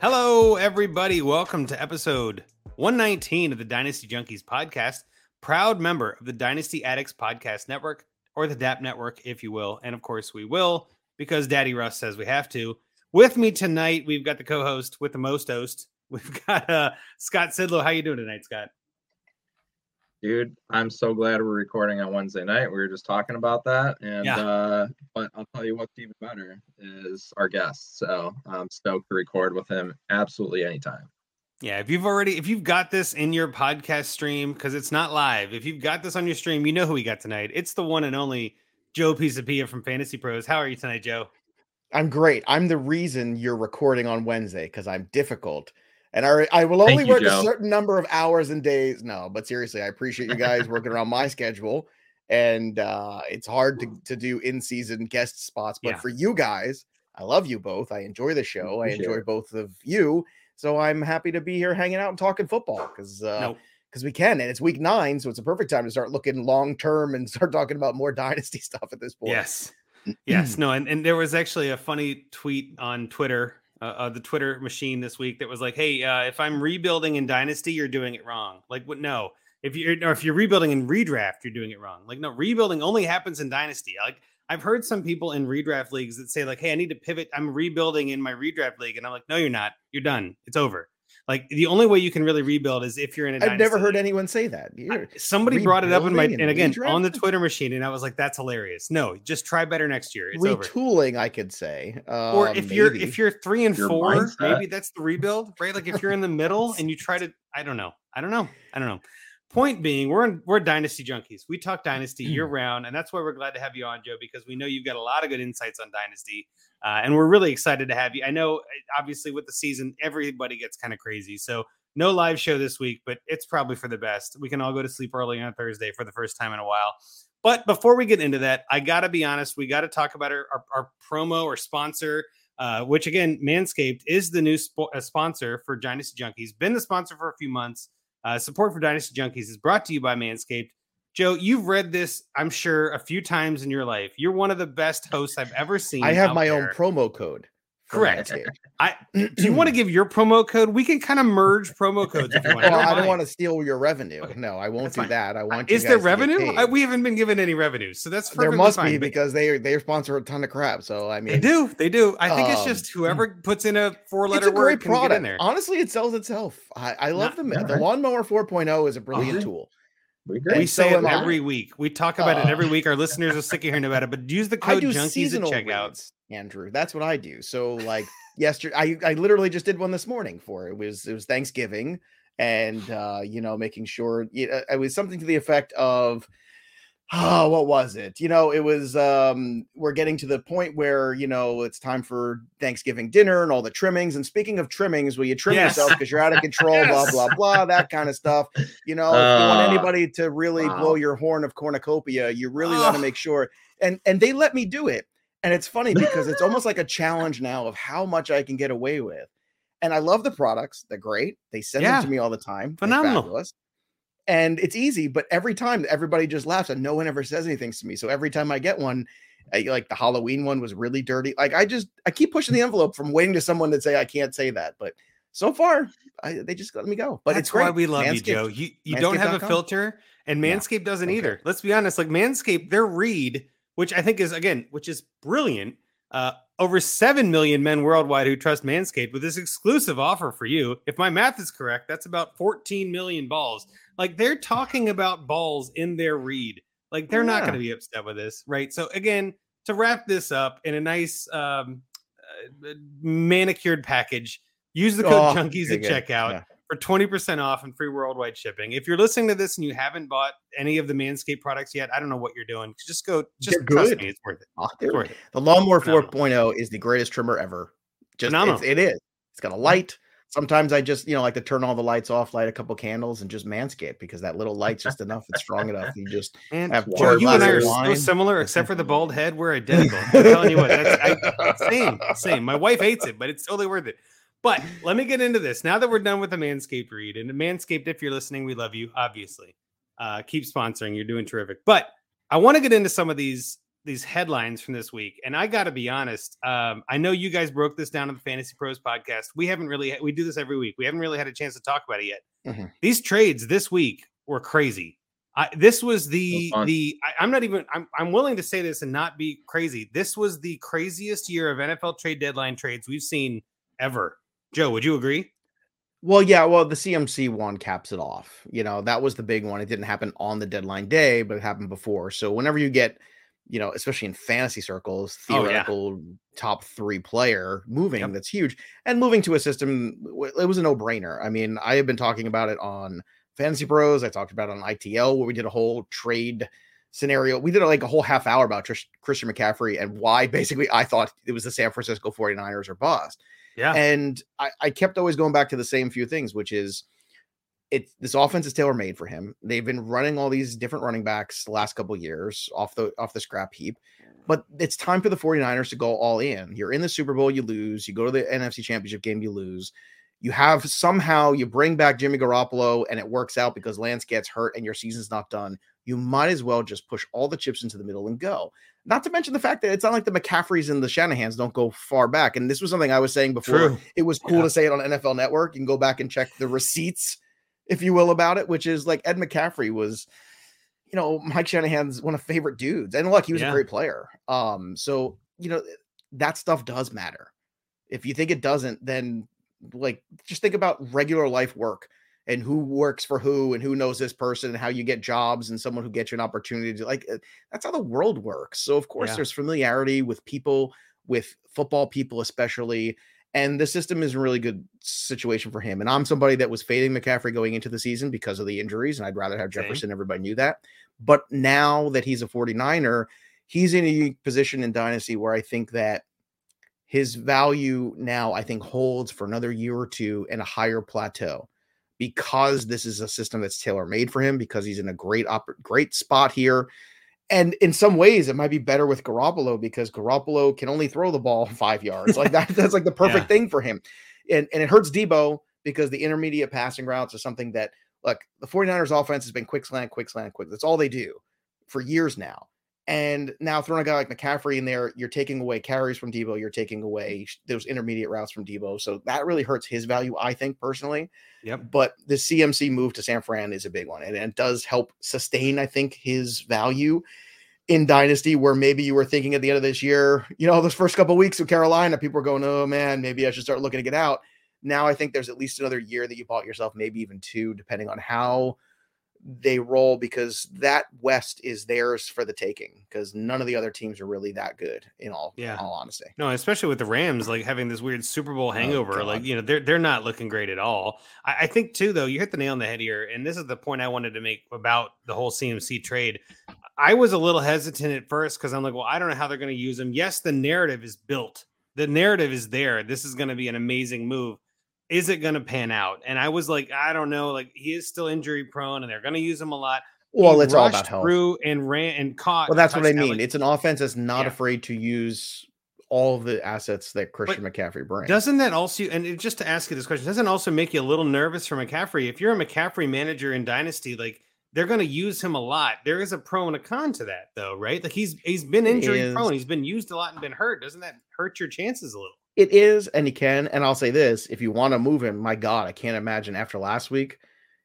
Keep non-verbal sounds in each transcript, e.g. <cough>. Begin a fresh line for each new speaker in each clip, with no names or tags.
Hello, everybody. Welcome to episode 119 of the Dynasty Junkies podcast. Proud member of the Dynasty Addicts Podcast Network, or the DAP Network, if you will. And of course, we will because Daddy Russ says we have to. With me tonight, we've got the co-host with the most host. We've got uh, Scott Sidlow. How you doing tonight, Scott?
Dude i'm so glad we're recording on wednesday night we were just talking about that and
Yeah.
uh but i'll tell you what's even better is our guest so i'm stoked to record with him absolutely anytime
Yeah, if you've already if you've got this in your podcast stream because it's not live, if you've got this on your stream, you know who we got tonight. It's the one and only Joe Pisapia from Fantasy Pros. How are you tonight, Joe?
I'm great. I'm the reason you're recording on Wednesday because I'm difficult. And I, I will only
you,
work
Joe.
a certain number of hours and days. No, but seriously, I appreciate you guys <laughs> working around my schedule. And uh, it's hard to, to do in season guest spots. But
Yeah.
for you guys, I love you both. I enjoy the show. I enjoy both of you. So I'm happy to be here hanging out and talking football because uh,
Nope.
because we can. And it's week nine. So it's a perfect time to start looking long term and start talking about more <laughs> dynasty stuff at this point.
Yes. <clears throat> Yes. No. And, and there was actually a funny tweet on Twitter, uh, uh, the Twitter machine this week that was like, hey, uh, if I'm rebuilding in Dynasty, you're doing it wrong. Like, what? No. If you're, or if you're rebuilding in redraft, you're doing it wrong. Like, no, rebuilding only happens in Dynasty. Like, I've heard some people in redraft leagues that say, like, hey, I need to pivot. I'm rebuilding in my redraft league. And I'm like, no, you're not. You're done. It's over. Like, the only way you can really rebuild is if you're in a
I've never heard anyone say that.
I- somebody brought it up in my and
and
again on the? Twitter machine, and I was like, "That's hilarious." No, just try better next year. It's over.
retooling, I could say.
Or
Uh,
if you're if you're three and
Your
four,
mindset.
maybe that's the rebuild, right? Like if you're in the middle and you try to, I don't know, I don't know, I don't know. Point being, we're in, we're dynasty junkies. We talk dynasty year round, and that's why we're glad to have you on, Joe, because we know you've got a lot of good insights on dynasty, uh, and we're really excited to have you. I know, uh, obviously, with the season, everybody gets kind of crazy, so no live show this week, but it's probably for the best. We can all go to sleep early on Thursday for the first time in a while. But before we get into that, I got to be honest. We got to talk about our, our, our promo or sponsor, uh, which again, Manscaped is the new spo- uh, sponsor for Dynasty Junkies. Been the sponsor for a few months. Uh, support for Dynasty Junkies is brought to you by Manscaped. Joe, you've read this, I'm sure, a few times in your life. You're one of the best hosts I've ever seen.
I have my own promo code. For
Correct. I do you want to give your promo code? We can kind of merge promo <laughs> codes if you want.
Well, I don't want to steal your revenue.
Okay,
No, I won't
that's
do
fine.
that. I
Uh,
want. you
Is there
guys to
revenue? I, we haven't been given any revenue, so that's
there must
fine,
be because they they sponsor a ton of crap. So I mean,
They do. They do. I think it's
Um,
just whoever puts in a four letter
a
word
great
can get in
product.
there.
Honestly, it sells itself. I, I love
Not-
the the
Alright.
lawnmower 4.0 is a brilliant
Uh-huh.
tool.
we
We
great
And
say
so
it
am I.
every week. We talk about it
Uh,
every week. Our listeners are sick of hearing about it, but use the code junkies at
checkouts.
checkout.
reads, Andrew. That's what I do. So like yesterday, I I literally just did one this morning for it. It was it was Thanksgiving, and <sighs> uh, you know, making sure it, uh, it was something to the effect of. Oh, what was it? You know, it was um we're getting to the point where, you know, it's time for Thanksgiving dinner and all the trimmings. And speaking of trimmings, will you trim
Yes.
yourself because you're out of <laughs> control,
Yes.
blah, blah, blah, that kind of stuff. You know, if you want
Uh,
anybody to really blow your horn of cornucopia, you really want to make sure. And and they let me do it. And it's funny because it's almost like a <laughs> challenge now of how much I can get away with. And I love the products. They're great. They send
Yeah.
them to me all the time.
Phenomenal.
And it's easy, but every time everybody just laughs and no one ever says anything to me. So every time I get one, I, like the Halloween one was really dirty. Like I just I keep pushing the <laughs> envelope from waiting to someone to say I can't say that. But so far, I, they just let me go. But
That's
it's great.
why we love you, Joe. You you don't have a filter, and. Manscaped doesn't
Okay.
either. Let's be honest. Like Manscaped, their read, which I think is again, which is brilliant. Uh, over 7 million men worldwide who trust Manscaped with this exclusive offer for you. If my math is correct, that's about 14 million balls. Like they're talking about balls in their read. Like they're not going to be upset with this, right? So again, to wrap this up in a nice um, uh, manicured package, use the code
Oh,
Junkies at
good.
checkout
Yeah.
For 20% off and free worldwide shipping. If you're listening to this and you haven't bought any of the Manscaped products yet, I don't know what you're doing. Just go, just
They're good.
me, it's worth it.
Oh,
It's worth it.
The Lawnmower
Phenomenal.
4.0 is the greatest trimmer ever. Just it's, it is. It's got a mm-hmm. light. Sometimes I just, you know, like to turn all the lights off, light a couple candles, and just manscape because that little light's just enough. It's strong enough. You just <laughs>
And
have
Joe, you and I are so similar, except for the <laughs> bald head. We're identical. I'm telling you what, that's I, same, same. My wife hates it, but it's totally worth it. But let me get into this now that we're done with the Manscaped read. And Manscaped, if you're listening, we love you, obviously. Uh, keep sponsoring. You're doing terrific. But I want to get into some of these these headlines from this week. And I got to be honest. Um, I know you guys broke this down on the Fantasy Pros podcast. We haven't really we do this every week. We haven't really had a chance to talk about it yet.
Mhm.
These trades this week were crazy. I, this was the the I, I'm not even I'm I'm willing to say this and not be crazy. This was the craziest year of NFL trade deadline trades we've seen ever. Joe, would you agree?
Well, yeah, well, the CMC one caps it off. You know, that was the big one. It didn't happen on the deadline day, but it happened before. So whenever you get, you know, especially in fantasy circles,
Oh, yeah.
theoretical top three player moving,
Yep.
that's huge. And moving to a system, it was a no brainer. I mean, I have been talking about it on Fantasy Pros. I talked about it on ITL where we did a whole trade scenario. We did like a whole half hour about Trish, Christian McCaffrey and why basically I thought it was the San Francisco 49ers or bust
Yeah.
and I, I kept always going back to the same few things, which is it this offense is tailor made for him. They've been running all these different running backs the last couple of years off the off the scrap heap. But it's time for the 49ers to go all in. You're in the Super Bowl, you lose. You go to the NFC Championship game, you lose. You have somehow you bring back Jimmy Garoppolo and it works out because Lance gets hurt and your season's not done. You might as well just push all the chips into the middle and go. Not to mention the fact that it's not like the McCaffreys and the Shanahans don't go far back. And this was something I was saying before
True.
it was cool
Yeah.
to say it on NFL Network. You can go back and check the receipts, if you will, about it, which is like Ed McCaffrey was, you know, Mike Shanahan's one of favorite dudes. And look, he was
Yeah.
a great player. Um, so you know, that stuff does matter. If you think it doesn't, then like just think about regular life work and who works for who and who knows this person and how you get jobs and someone who gets you an opportunity to like uh, that's how the world works. So of course
Yeah.
there's familiarity with people, with football people especially, and the system is a really good situation for him. And I'm somebody that was fading McCaffrey going into the season because of the injuries, and I'd rather have
Same.
Jefferson. Everybody knew that. But now that he's a 49er, he's in a unique position in Dynasty where I think that his value now, I think, holds for another year or two in a higher plateau because this is a system that's tailor made for him, because he's in a great op- great spot here. And in some ways, it might be better with Garoppolo because Garoppolo can only throw the ball <laughs> five yards. Like that, that's like the <laughs> perfect
Yeah.
thing for him. And, and it hurts Debo because the intermediate passing routes are something that, look, the 49ers offense has been quick slant, quick slant, quick. That's all they do for years now. And now throwing a guy like McCaffrey in there, you're taking away carries from Debo, you're taking away those intermediate routes from Debo. So that really hurts his value, I think, personally.
Yep.
But the CMC move to San Fran is a big one, and it does help sustain, I think, his value in Dynasty, where maybe you were thinking at the end of this year, you know, those first couple weeks with Carolina, people were going, oh man, maybe I should start looking to get out. Now I think there's at least another year that you bought yourself, maybe even two, depending on how they roll, because that West is theirs for the taking, because none of the other teams are really that good, in all,
Yeah.
all honesty.
No, especially with the Rams, like having this weird Super Bowl oh, hangover. like, you know, they're they're not looking great at all. I, I think too, though, you hit the nail on the head here, and this is the point I wanted to make about the whole CMC trade. I was a little hesitant at first because I'm like, well, I don't know how they're going to use them. Yes, the narrative is built. The narrative is there. This is going to be an amazing move. Is it going to pan out? And I was like, I don't know. Like he is still injury prone, and they're going to use him a lot.
Well,
He
it's all about health.
Through and ran and caught.
Well, that's what I mean.
Like,
it's an offense that's not
Yeah.
afraid to use all the assets that Christian McCaffrey brings.
Doesn't that also, and just to ask you this question, doesn't it also make you a little nervous for McCaffrey? If you're a McCaffrey manager in Dynasty, like they're going to use him a lot. There is a pro and a con to that, though, right? Like he's he's been injury prone, he's been used a lot and been hurt. Doesn't that hurt your chances a little?
It is, and he can. And I'll say this: if you want to move him, my God, I can't imagine after last week,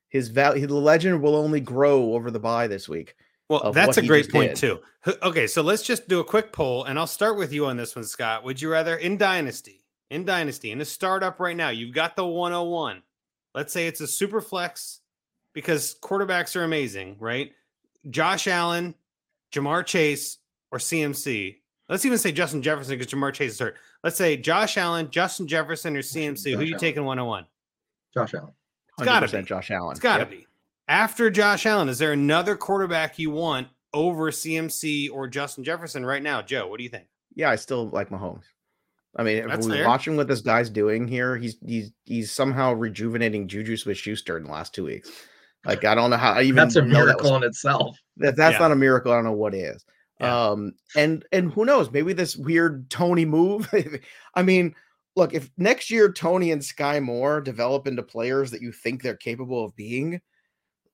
his value, the legend will only grow over the buy this week.
Well, that's a great point
did.
too. Okay, so let's just do a quick poll, and I'll start with you on this one, Scott. Would you rather in Dynasty, in Dynasty, in a startup right now, you've got the 101. Let's say it's a super flex because quarterbacks are amazing, right? Josh Allen, Ja'Marr Chase, or CMC. Let's even say Justin Jefferson because Ja'Marr Chase is hurt. Let's say Josh Allen, Justin Jefferson, or CMC. Who
Josh
you
Allen.
taking 101?
Josh Allen.
It's gotta be.
Josh Allen.
It's got to
Yep.
be. After Josh Allen, is there another quarterback you want over CMC or Justin Jefferson right now? Joe, what do you think?
Yeah, I still like Mahomes. I mean, if we
fair.
watching what this guy's doing here, he's he's he's somehow rejuvenating Juju Smith Schuster in the last two weeks. Like I don't know how I even
That's a
know that was-
miracle in itself.
That, that's
Yeah.
not a miracle. I don't know what is.
Yeah.
Um, and and who knows? Maybe this weird Toney move. <laughs> I mean, look, if next year Toney and Sky Moore develop into players that you think they're capable of being,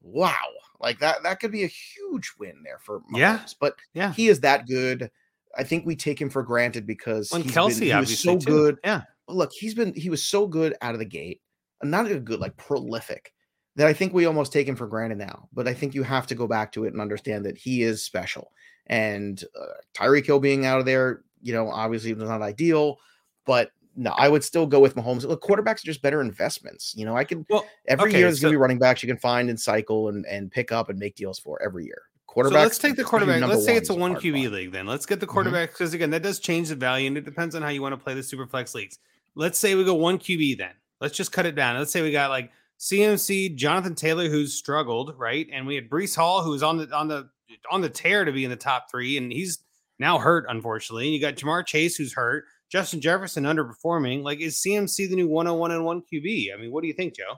wow, like that that could be a huge win there for Mahomes.
Yeah.
But
Yeah.
he is that good. I think we take him for granted because
When
he's been-
Kelce,
he was so
too.
good.
Yeah.
But look, he's been he was so good out of the gate, not a good like prolific that I think we almost take him for granted now. But I think you have to go back to it and understand that he is special. And uh, Tyreek Hill being out of there, you know, obviously was not ideal, but no, I would still go with Mahomes. Look, quarterbacks are just better investments. You know, I can
Well,
every
okay,
year there's gonna be running backs you can find and cycle and and pick up and make deals for every year. Quarterbacks.
So let's take the quarterback. Let's say it's a one QB league. Then let's get the
Mhm.
quarterback because again, that does change the value, and it depends on how you want to play the super flex leagues. Let's say we go one QB. Then let's just cut it down. Let's say we got like CMC, Jonathan Taylor, who's struggled, right? And we had Breece Hall, who's on the on the on the tear to be in the top three, and he's now hurt, unfortunately. And you got Ja'Marr Chase, who's hurt. Justin Jefferson underperforming. Like, is CMC the new 101 and one QB? I mean, what do you think, Joe?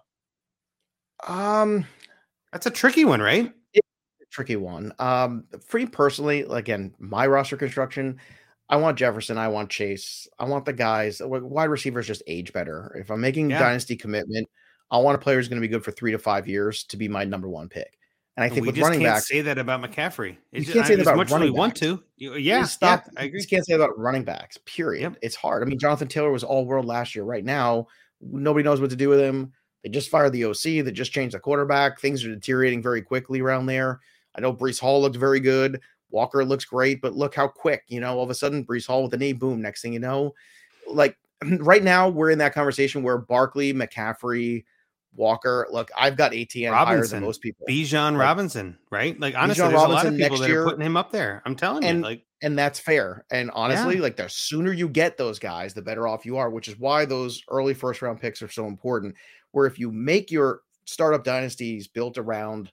Um,
That's a tricky one, right?
tricky one. Um, for me personally, again, my roster construction, I want Jefferson, I want Chase, I want the guys. wi- Wide receivers just age better. If I'm making
Yeah.
dynasty commitment, I want a player who's going to be good for three to five years to be my number one pick. And I think
we
with
just
running
can't
backs,
say that about McCaffrey.
You can't
ju-
say that
as
about
much as we
running
want to. You-
you
Yeah,
stop.
yeah, I agree.
just can't say that about running backs. Period.
Yep.
It's hard. I mean, Jonathan Taylor was all world last year. Right now, nobody knows what to do with him. They just fired the OC. They just changed the quarterback. Things are deteriorating very quickly around there. I know Breece Hall looked very good. Walker looks great, but look how quick, you know, all of a sudden Breece Hall with a knee, boom. Next thing you know, like <clears throat> right now, we're in that conversation where Barkley, McCaffrey, Walker. Look, I've got ATN higher than most people.
Bijan
Like-
Robinson, right? Like honestly,
Bijan
there's Robinson a lot of people that
year,
are putting him up there. I'm telling you, like
and that's fair. And honestly, like the sooner you get those guys, the better off you are, which is why those early first round picks are so important. Where if you make your startup dynasties built around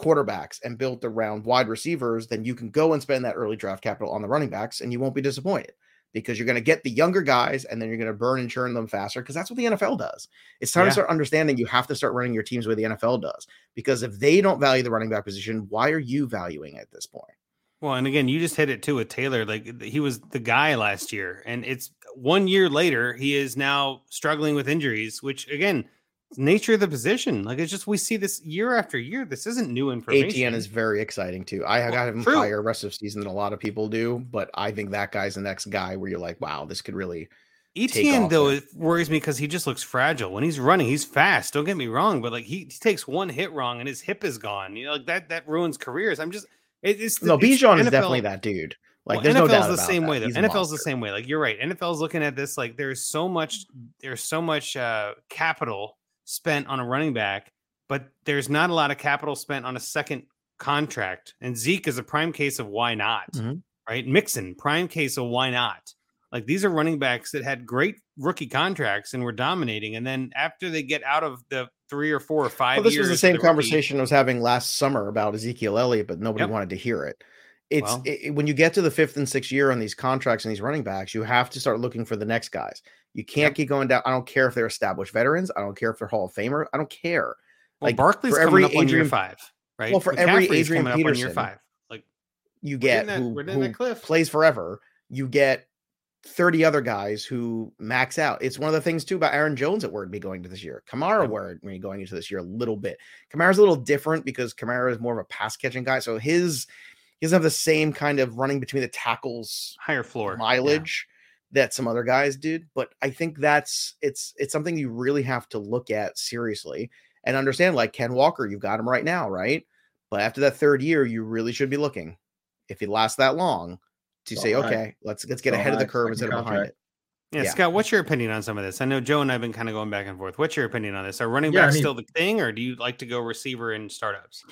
quarterbacks and built around wide receivers, then you can go and spend that early draft capital on the running backs and you won't be disappointed because you're going to get the younger guys and then you're going to burn and churn them faster because that's what the NFL does. It's time
Yeah.
to start understanding you have to start running your teams the way the NFL does because if they don't value the running back position, why are you valuing it at this point?
well, and again, you just hit it too with Taylor. Like he was the guy last year, and it's one year later, he is now struggling with injuries, which again, nature of the position. Like it's just we see this year after year. This isn't new information.
ATN is very exciting too. I
Well,
got him
true.
higher rest of season than a lot of people do, but I think that guy's the next guy where you're like, wow, this could really.
ETN though it worries me because he just looks fragile when he's running. He's fast. Don't get me wrong, but like he, he takes one hit wrong and his hip is gone. You know, like that that ruins careers. I'm just it, it's the-
No, Bijan is definitely that dude. Like,
well,
there's no
NFL's
doubt
the
about
same
that.
way though.
He's
NFL's the same way. Like you're right. NFL's looking at this like there's so much there's so much uh capital spent on a running back, but there's not a lot of capital spent on a second contract. And Zeke is a prime case of why not.
Mhm.
Right? Mixon, prime case of why not. Like these are running backs that had great rookie contracts and were dominating. And then after they get out of the three or four or five
Well, this was the same
rookie-
conversation I was having last summer about Ezekiel Elliott, but nobody
Yep.
wanted to hear it. It's
Well-
it- when you get to the fifth and sixth year on these contracts and these running backs, you have to start looking for the next guys. You can't
Yep.
keep going down. I don't care if they're established veterans. I don't care if they're Hall of Famer. I don't care.
Well,
like,
Barkley's
for
coming
every
up on year
Adrian-
five, right?
Well, for every Adrian
coming up on year
Peterson,
five. Like
You get
that-
who, who
cliff.
plays forever. You get 30 other guys who max out. It's one of the things too about Aaron Jones that we're be going to this year. Kamara
Yep.
we're going into this year a little bit. Kamara's a little different because Kamara is more of a pass catching guy. So his he doesn't have the same kind of running between the tackles
higher floor yeah.
Mileage that some other guys did. But I think that's it's it's something you really have to look at seriously and understand. Like Ken Walker, you've got him right now, right? But after that third year, you really should be looking, if it lasts that long, to
So
say,
high.
okay, let's let's get
So
ahead of the curve instead of behind it.
Yeah,
Yeah.
Scott, what's your opinion on some of this? I know Joe and I've been kind of going back and forth. What's your opinion on this? Are running
Yeah, I
backs
mean-
still the thing, or do you like to go receiver in startups?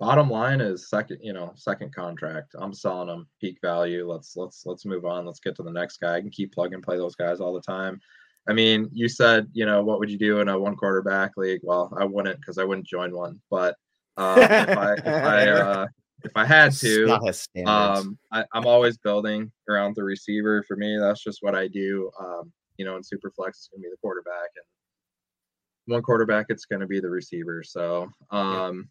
Bottom line is second, you know, second contract. I'm selling them peak value. Let's let's let's move on. Let's get to the next guy. I can keep plug and play those guys all the time. I mean, you said, you know, what would you do in a one quarterback league? Well, I wouldn't because I wouldn't join one. But uh, if I if <laughs> I uh, if I had to,
Scott has standards.
um, I, I'm always building around the receiver. For me, that's just what I do. Um, you know, in Superflex, it's going to be the quarterback, and one quarterback, it's going to be the receiver. So, um, yeah,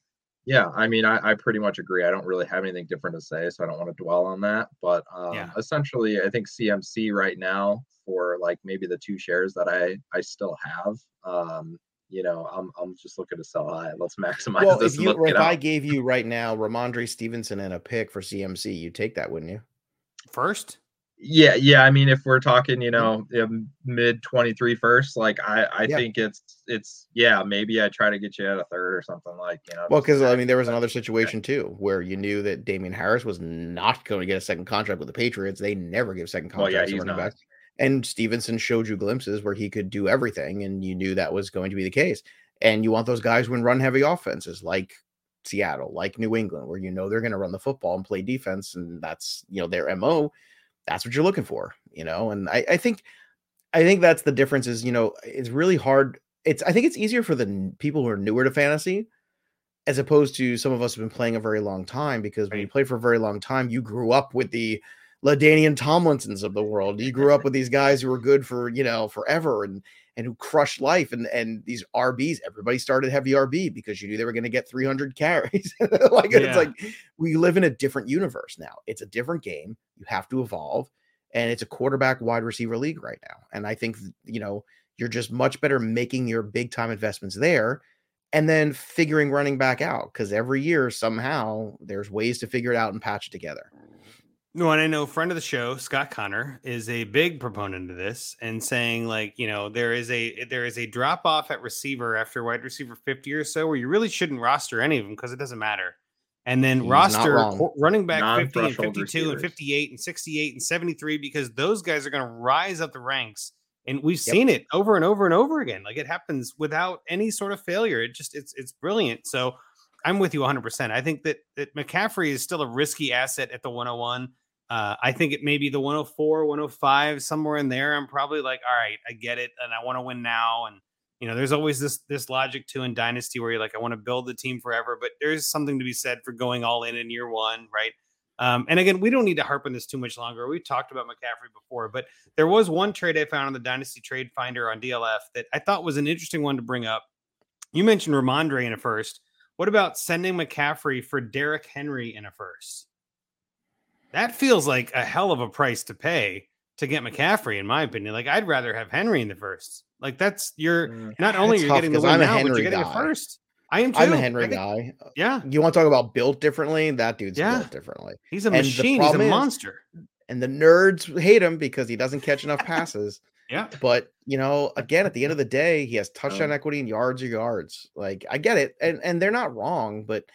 I mean, I, I pretty much agree. I don't really have anything different to say, so I don't want to dwell on that. But um,
Yeah.
essentially, I think CMC right now for like maybe the two shares that I I still have. Um, you know, I'm I'm just looking to sell high. Let's <laughs> maximize
well,
this.
if
and
you
let's
if
get
I
out.
gave you right now Rhamondre Stevenson and a pick for CMC, you'd take that, wouldn't you?
First?
Yeah, yeah. I mean, if we're talking, you know, um, mid 23 first, like I, I
Yeah.
think it's, it's, yeah, maybe I try to get you at a third or something like, you know.
Well, because I mean, there was another situation too where you knew that Damien Harris was not going to get a second contract with the Patriots. They never give second contracts
Well, yeah,
to running
not.
backs. And Stevenson showed you glimpses where he could do everything, and you knew that was going to be the case. And you want those guys who run heavy offenses like Seattle, like New England, where you know they're going to run the football and play defense, and that's you know their mo. That's what you're looking for, you know. And I, I think, I think that's the difference. Is you know it's really hard. It's I think it's easier for the n- people who are newer to fantasy as opposed to some of us have been playing a very long time because when you play for a very long time, you grew up with the LaDainian Tomlinsons of the world. You grew up with these guys who were good for you know forever and and who crushed life and and these RBs. Everybody started heavy RB because you knew they were going to get 300 <laughs> carries. <laughs> like
Yeah.
it's like we live in a different universe now. It's a different game. You have to evolve, and it's a quarterback wide receiver league right now. And I think you know you're just much better making your big time investments there and then figuring running back out because every year somehow there's ways to figure it out and patch it together.
No, and I know friend of the show, Scott Connor, is a big proponent of this and saying like, you know, there is a there is a drop off at receiver after wide receiver 50 or so where you really shouldn't roster any of them because it doesn't matter. And then
He's
roster running back 50 and
Non-threshold
52 and 58 and 68 and 73 because those guys are going to rise up the ranks. And we've
Yep.
seen it over and over and over again. Like it happens without any sort of failure. It just it's it's brilliant. So I'm with you 100%. I think that that McCaffrey is still a risky asset at the 101. Uh, I think it may be the 104, 105, somewhere in there. I'm probably like, all right, I get it, and I want to win now. And you know, there's always this this logic too in Dynasty where you're like, I want to build the team forever, but there's something to be said for going all in in year one, right? Um, and again, we don't need to harp on this too much longer. We've talked about McCaffrey before, but there was one trade I found on the Dynasty Trade Finder on DLF that I thought was an interesting one to bring up. You mentioned Rhamondre in a first. What about sending McCaffrey for Derrick Henry in a first? That feels like a hell of a price to pay to get McCaffrey, in my opinion. Like I'd rather have Henry in the first. Like that's you're
Mm.
not only you're getting the win
I'm a
now, but
Henry
you're getting
guy.
a first. I am too.
I'm a Henry
think-
guy.
Yeah,
You want to talk about built differently? That dude's
Yeah.
built differently.
he's a
And
machine. He's a
problem is-
monster.
And the nerds hate him because he doesn't catch enough <laughs> passes.
Yeah.
But you know, again, at the end of the day, he has touchdown
Um,
equity and yards are yards. Like I get it, and and they're not wrong, but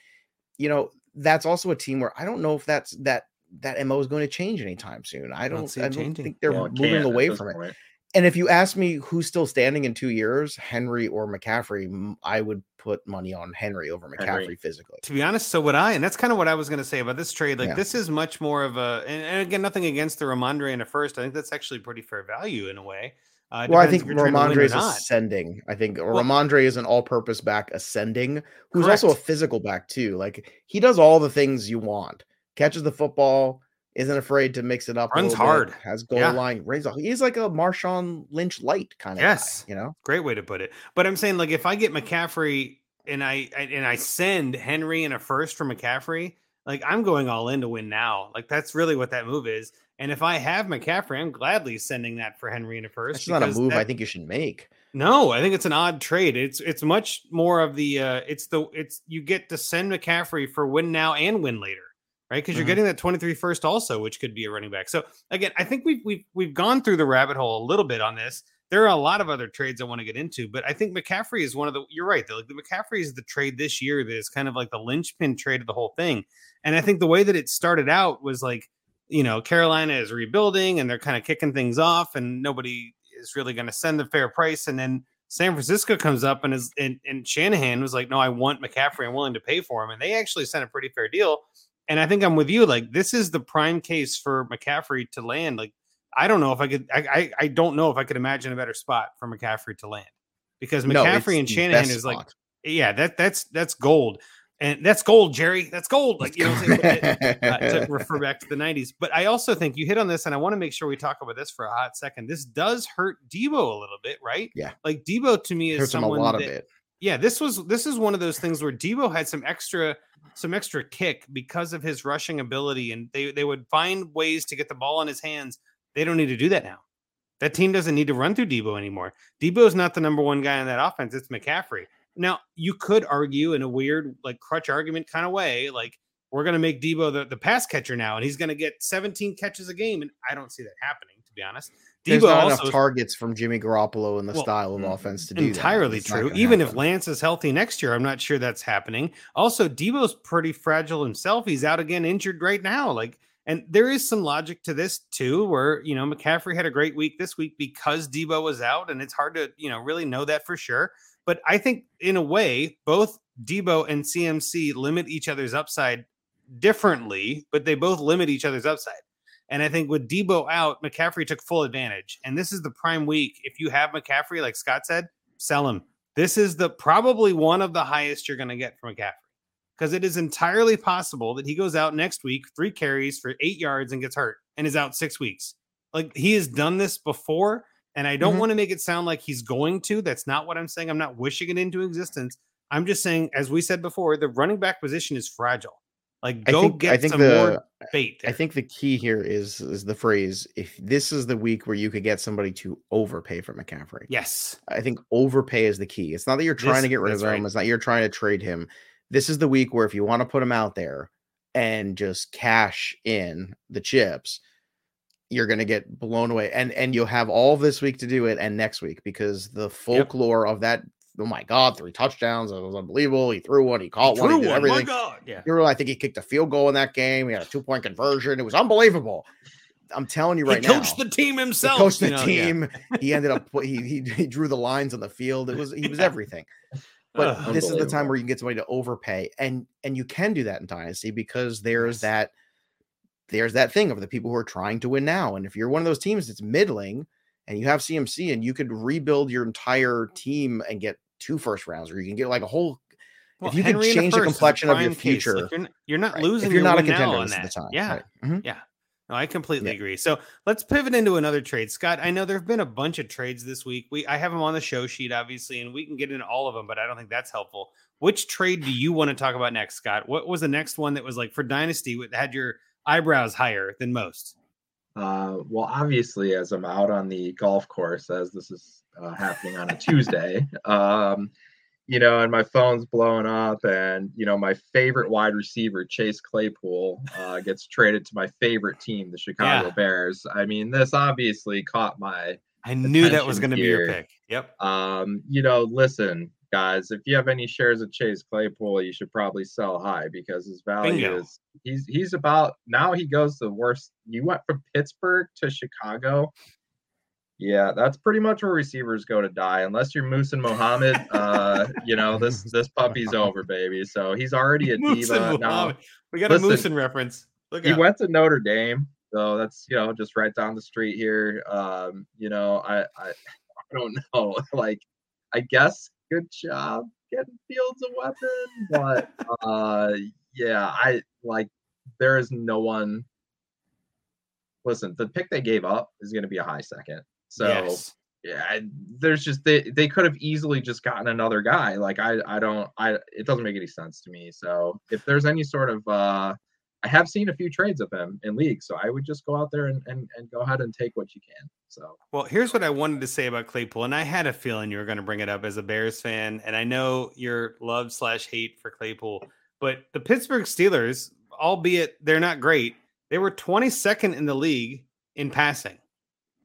you know, that's also a team where I don't know if that's that that mo is going to change anytime soon. I
don't
don't.
see
I don't think they're
Well, it
moving away from it.
point.
And if you ask me who's still standing in two years, Henry or McCaffrey, I would put money on Henry over McCaffrey
Henry.
physically.
To be honest, so would I, and that's kind of what I was going to say about this trade. Like
Yeah.
this is much more of a, and, and again, nothing against the Rhamondre in a first. I think that's actually pretty fair value in a way. Uh,
Well, I think
if you're trying to win Rhamondre
is ascending. I think
Well-
Rhamondre is an all-purpose back ascending, who's also a physical back too. Like he does all the things you want. Catches the football, isn't afraid to mix it up.
Runs
little bit,
hard.
has goal
Yeah.
line, raise. He's like a Marshawn Lynch light kind of
Yes.
guy. You know,
Great way to put it. But I'm saying, like, if I get McCaffrey and I, and I send Henry in a first for McCaffrey, like I'm going all in to win now. Like that's really what that move is. And if I have McCaffrey, I'm gladly sending that for Henry in a first.
It's not a move I think you should make.
No, I think it's an odd trade. It's it's much more of the uh it's the it's you get to send McCaffrey for win now and win later, right? Because you're
Mhm.
getting that 23 first also, which could be a running back. So again, I think we've we've we've gone through the rabbit hole a little bit on this. there are a lot of other trades I want to get into, but I think McCaffrey is one of the. You're right. The, like the McCaffrey is the trade this year that is kind of like the linchpin trade of the whole thing. And I think the way that it started out was like, you know, Carolina is rebuilding and they're kind of kicking things off, and nobody is really going to send the fair price. And then San Francisco comes up and is and, and Shanahan was like, no, I want McCaffrey. I'm willing to pay for him, and they actually sent a pretty fair deal. And I think I'm with you. Like this is the prime case for McCaffrey to land. Like I don't know if I could. I, I, I don't know if I could imagine a better spot for McCaffrey to land because
No,
McCaffrey and
it's
Shanahan is like,
spot.
yeah, that that's that's gold, and that's gold, Jerry. That's gold. Like you know, what I'm saying? Uh, to <laughs> refer back to the 90s. But I also think you hit on this, and I want to make sure we talk about this for a hot second. This does hurt Debo a little bit, right?
Yeah.
Like Debo to me is
him a
someone
lot of it.
Yeah this was this is one of those things where debo had some extra some extra kick because of his rushing ability and they they would find ways to get the ball in his hands. They don't need to do that now. That team doesn't need to run through debo anymore. Debo is not the number one guy in that offense. It's mccaffrey. Now you could argue in a weird like crutch argument kind of way like we're going to make debo the, the pass catcher now and he's going to get 17 catches a game and i don't see that happening to be honest
There's
debo
not
also
enough targets from Jimmy Garoppolo in the
Well,
style of
mm,
offense to do that.
entirely
not
true. Even if. Lance is healthy next year, I'm not sure that's happening. Also, Debo's pretty fragile himself. He's out again, injured right now. Like, and there is some logic to this too, where you know McCaffrey had a great week this week because Debo was out, and it's hard to you know really know that for sure. But I think in a way, both Debo and CMC limit each other's upside differently, but they both limit each other's upside. And I think with Debo out, McCaffrey took full advantage. And this is the prime week. If you have McCaffrey, like Scott said, sell him. This is the probably one of the highest you're going to get from McCaffrey because it is entirely possible that he goes out next week, three carries for eight yards and gets hurt and is out six weeks. Like he has done this before. And I don't
Mhm.
want to make it sound like he's going to. That's not what I'm saying. I'm not wishing it into existence. I'm just saying, as we said before, the running back position is fragile. Like, go
think
get
I think
some
the
more bait.
I think the key here is is the phrase if this is the week where you could get somebody to overpay for McCaffrey.
yes.
I think overpay is the key. It's not that you're trying
This-
to get rid of him.
right.
It's not you're trying to trade him. This is the week where if you want to put him out there and just cash in the chips, you're going to get blown away. And and you'll have all this week to do it and next week because the folklore of that. Oh my God! Three touchdowns. It was unbelievable. He threw one. He caught one. He did
one. My
everything.
God. Yeah.
Hero, I think he kicked a field goal in that game. He had a two point conversion. It was unbelievable. I'm telling you right
he coached
now.
the team
he
himself.
coached
you
the
know, yeah.
team. <laughs> He ended up he, he he drew the lines on the field. It was he was everything. But this is the time where you can get somebody to overpay, and and you can do that in dynasty because there's
Yes.
that there's that thing of the people who are trying to win now. And if you're one of those teams that's middling and you have CMC and you could rebuild your entire team and get two first rounds, or you can get like a whole
Well,
if you could
Henry in
change the
first is a
complexion of your
prime case. Like,
future,
you're, n- you're not
right,
losing.
if you're not a contender,
on
this
that.
the time.
Yeah,
right. Mhm.
yeah. No, I completely
Yeah.
agree. So let's pivot into another trade, Scott. I know there have been a bunch of trades this week. We I have them on the show sheet, obviously, and we can get into all of them, but I don't think that's helpful. Which trade do you want to talk about next, Scott? What was the next one that was like for Dynasty that had your eyebrows higher than most?
Uh, well, obviously, as I'm out on the golf course, as this is uh, happening on a Tuesday, um, you know, and my phone's blowing up, and you know, my favorite wide receiver, Chase Claypool, uh, gets traded to my favorite team, the Chicago
Yeah.
Bears. I mean, this obviously caught my
I knew that was going to be your pick. Yep.
um, you know, listen, guys, if you have any shares of Chase Claypool, you should probably sell high because his value
Bingo.
is he's he's about now he goes the worst. You went from Pittsburgh to Chicago. Yeah, that's pretty much where receivers go to die, unless you're Muhsin Muhammad. Uh, you know, this <laughs> this puppy's over, baby. So he's already a
Moose
diva now.
We got a
listen,
Muhsin reference. Look
He
out.
went to Notre Dame, so that's you know just right down the street here. Um, you know, I I, I don't <laughs> know. Like, I guess good job getting Fields a weapon, but uh, yeah, I like there is no one. Listen, the pick they gave up is going to be a high second. So
yes.
yeah, I- there's just they they could have easily just gotten another guy. Like I I don't I it doesn't make any sense to me. So if there's any sort of uh I have seen a few trades of him in leagues, so I would just go out there and, and, and go ahead and take what you can. So
Well, here's what I wanted to say about Claypool, and I had a feeling you were going to bring it up as a Bears fan, and I know your love slash hate for Claypool, but the Pittsburgh Steelers, albeit they're not great, they were 22nd in the league in passing.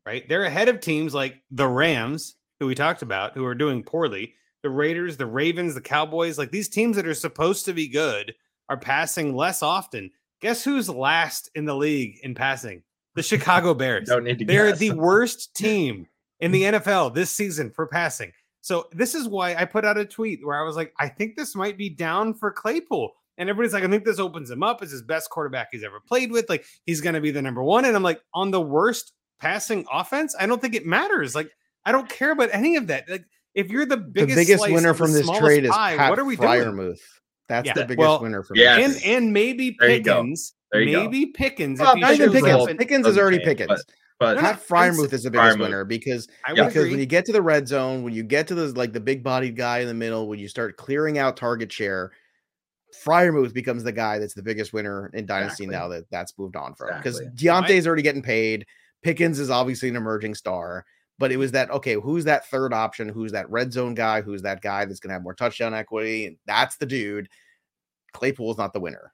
Right? They're ahead of teams like the Rams, who we talked about, who are doing poorly. The Raiders, the Ravens, the Cowboys, like these teams that are supposed to be good are passing less often. Guess who's last in the league in passing? The Chicago <laughs> Bears.
Don't need to
They're
guess.
the worst team in the NFL this season for passing. So this is why I put out a tweet where I was like, I think this might be down for Claypool. And everybody's like, I think this opens him up as his best quarterback he's ever played with. Like he's going to be the number one. And I'm like, on the worst passing offense, I don't think it matters. Like I don't care about any of that. Like if you're the
The
biggest,
biggest
slice
winner
of the
from this
smallest
trade is
pie,
Pat
what are we doing?
Freiermuth. That's
Yeah,
the biggest
well,
winner from this
yeah.
And and maybe
There you go.
Pickens,
There you go.
maybe Pickens.
Well,
not even
shows
shows
Pickens.
up
up
and-
Pickens is already
change,
Pickens.
But
No,
Pat <laughs>
no, Freiermuth
is the biggest
Freiermuth.
winner because because
agree.
when you get to the red zone, when you get to the like the big bodied guy in the middle, when you start clearing out target share, Freiermuth becomes the guy that's the biggest winner in Dynasty
Exactly.
now that that's moved on from because
Exactly.
Deontay's already getting paid. Pickens is obviously an emerging star, but it was that okay, who's that third option? Who's that red zone guy? Who's that guy that's gonna have more touchdown equity? And that's the dude. Claypool's not the winner.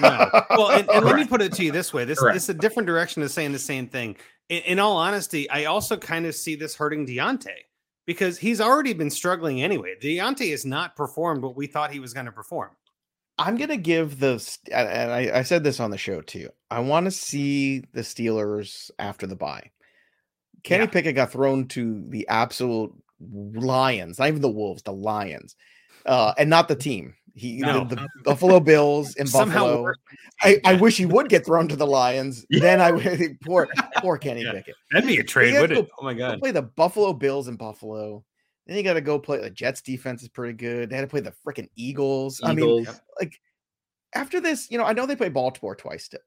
No. Well, and, and let me <laughs> put it to you this way: this,
Correct.
this is a different direction of saying the same thing. In, in all honesty, I also kind of see this hurting Deontay because he's already been struggling anyway. Deontay has not performed what we thought he was going to perform.
I'm gonna give the and I, I said this on the show too. I want to see the Steelers after the bye. Kenny
Yeah.
Pickett got thrown to the absolute lions, not even the wolves, the lions, uh, and not the team. He
No.
the, the <laughs> Buffalo Bills in Buffalo. I, I wish he would get thrown to the Lions. <laughs>
Yeah.
Then I would <laughs> poor poor Kenny
Yeah.
Pickett.
That'd be a trade, would it? Oh my god!
play the Buffalo Bills in Buffalo. Then you got to go play the Jets defense is pretty good. They had to play the freaking Eagles. I mean,
Eagles.
like after this, you know, I know they play Baltimore twice still,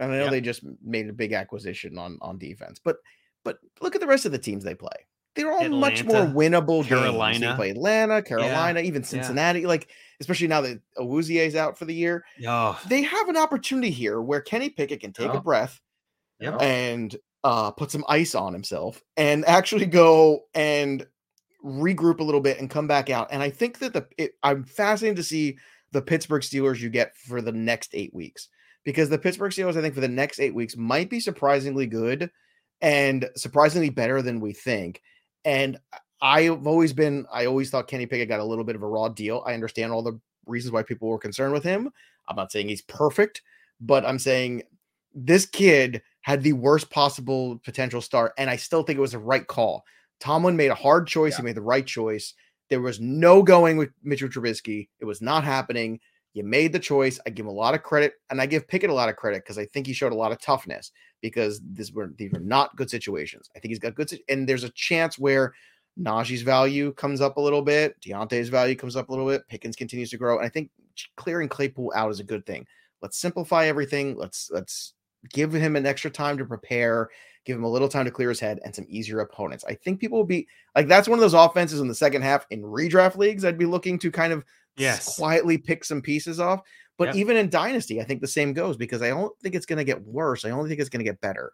and I know
Yeah.
they just made a big acquisition on on defense. But but look at the rest of the teams they play. They're all much more
Atlanta,
winnable games.
Carolina.
They play Atlanta, Carolina, even Cincinnati. Like especially now that Awuzie is out for the year,
Oh,
they have an opportunity here where Kenny Pickett can take
Yeah.
a breath
Yep.
And uh, put some ice on himself and actually go and regroup a little bit and come back out. And I think that the it, I'm fascinated to see the Pittsburgh Steelers you get for the next eight weeks because the Pittsburgh Steelers, I think, for the next eight weeks might be surprisingly good and surprisingly better than we think. And I've always been, I always thought Kenny Pickett got a little bit of a raw deal. I understand all the reasons why people were concerned with him. I'm not saying he's perfect, but I'm saying this kid had the worst possible potential start, and I still think it was the right call. Tomlin made a hard choice. He made the right choice. There was no going with Mitchell Trubisky. It was not happening. You made the choice. I give him a lot of credit, and I give Pickett a lot of credit because I think he showed a lot of toughness because these were these were not good situations. I think he's got good, and there's a chance where Najee's value comes up a little bit, Deontay's value comes up a little bit, Pickens continues to grow, and I think clearing Claypool out is a good thing. Let's simplify everything. Let's let's give him an extra time to prepare, give him a little time to clear his head and some easier opponents. I think people will be like that's one of those offenses in the second half in redraft leagues. I'd be looking to kind of
Yes.
quietly pick some pieces off. But
Yep.
even in Dynasty, I think the same goes because I don't think it's going to get worse. I only think it's going to get better.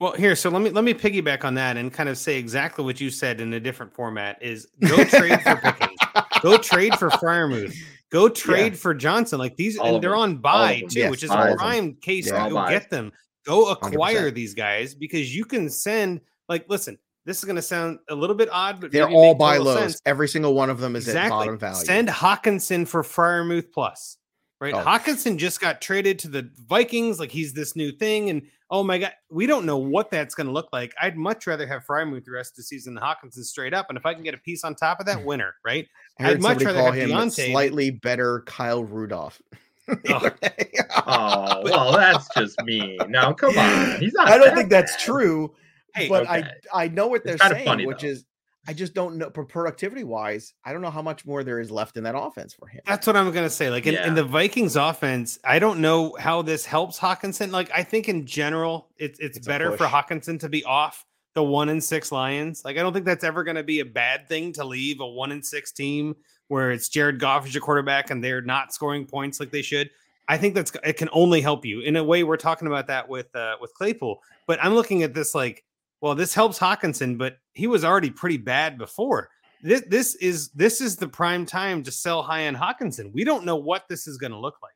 Well, here, so let me let me piggyback on that and kind of say exactly what you said in a different format. Is <laughs> go trade for Pickens, go trade for Freiermuth, go trade for Johnson. Like these,
All
and they're on buy too,
Yes,
which is a prime case
Yeah.
to go get them. Go
100%.
acquire these guys because you can send. Like, listen, this is going to sound a little bit odd, but
They're all buy lows.
sense.
Every single one of them is at bottom value.
Send Hockenson for Freiermuth plus. Right.
Oh.
Hockenson just got traded to the Vikings. Like he's this new thing. And oh my God, we don't know what that's going to look like. I'd much rather have Freiermuth the rest of the season than Hockenson straight up. And if I can get a piece on top of that, winner, right? I'd much rather have
him
Deontay-
slightly better Kyle Rudolph. <laughs>
Ugh.
Oh. <laughs> oh, well, that's just me. Now, come on. He's not.
I don't
that
think that's true,
Hey,
but
okay.
I I know what they're
kinda
saying,
funny,
which
though.
is I just don't know for productivity wise. I don't know how much more there is left in that offense for him.
That's what I'm gonna say. Like in, in the Vikings offense, I don't know how this helps Hockenson. Like I think in general, it's it's,
It's
better for. Hockenson to be off the one and six Lions. Like I don't think that's ever gonna be a bad thing to leave a one and six team where it's Jared Goff as your quarterback and they're not scoring points like they should. I think that's it can only help you. In a way, we're talking about that with uh with Claypool, but I'm looking at this like, well, this helps Hockenson, but he was already pretty bad before this this is this is the prime time to sell high end Hockenson. We don't know what this is going to look like.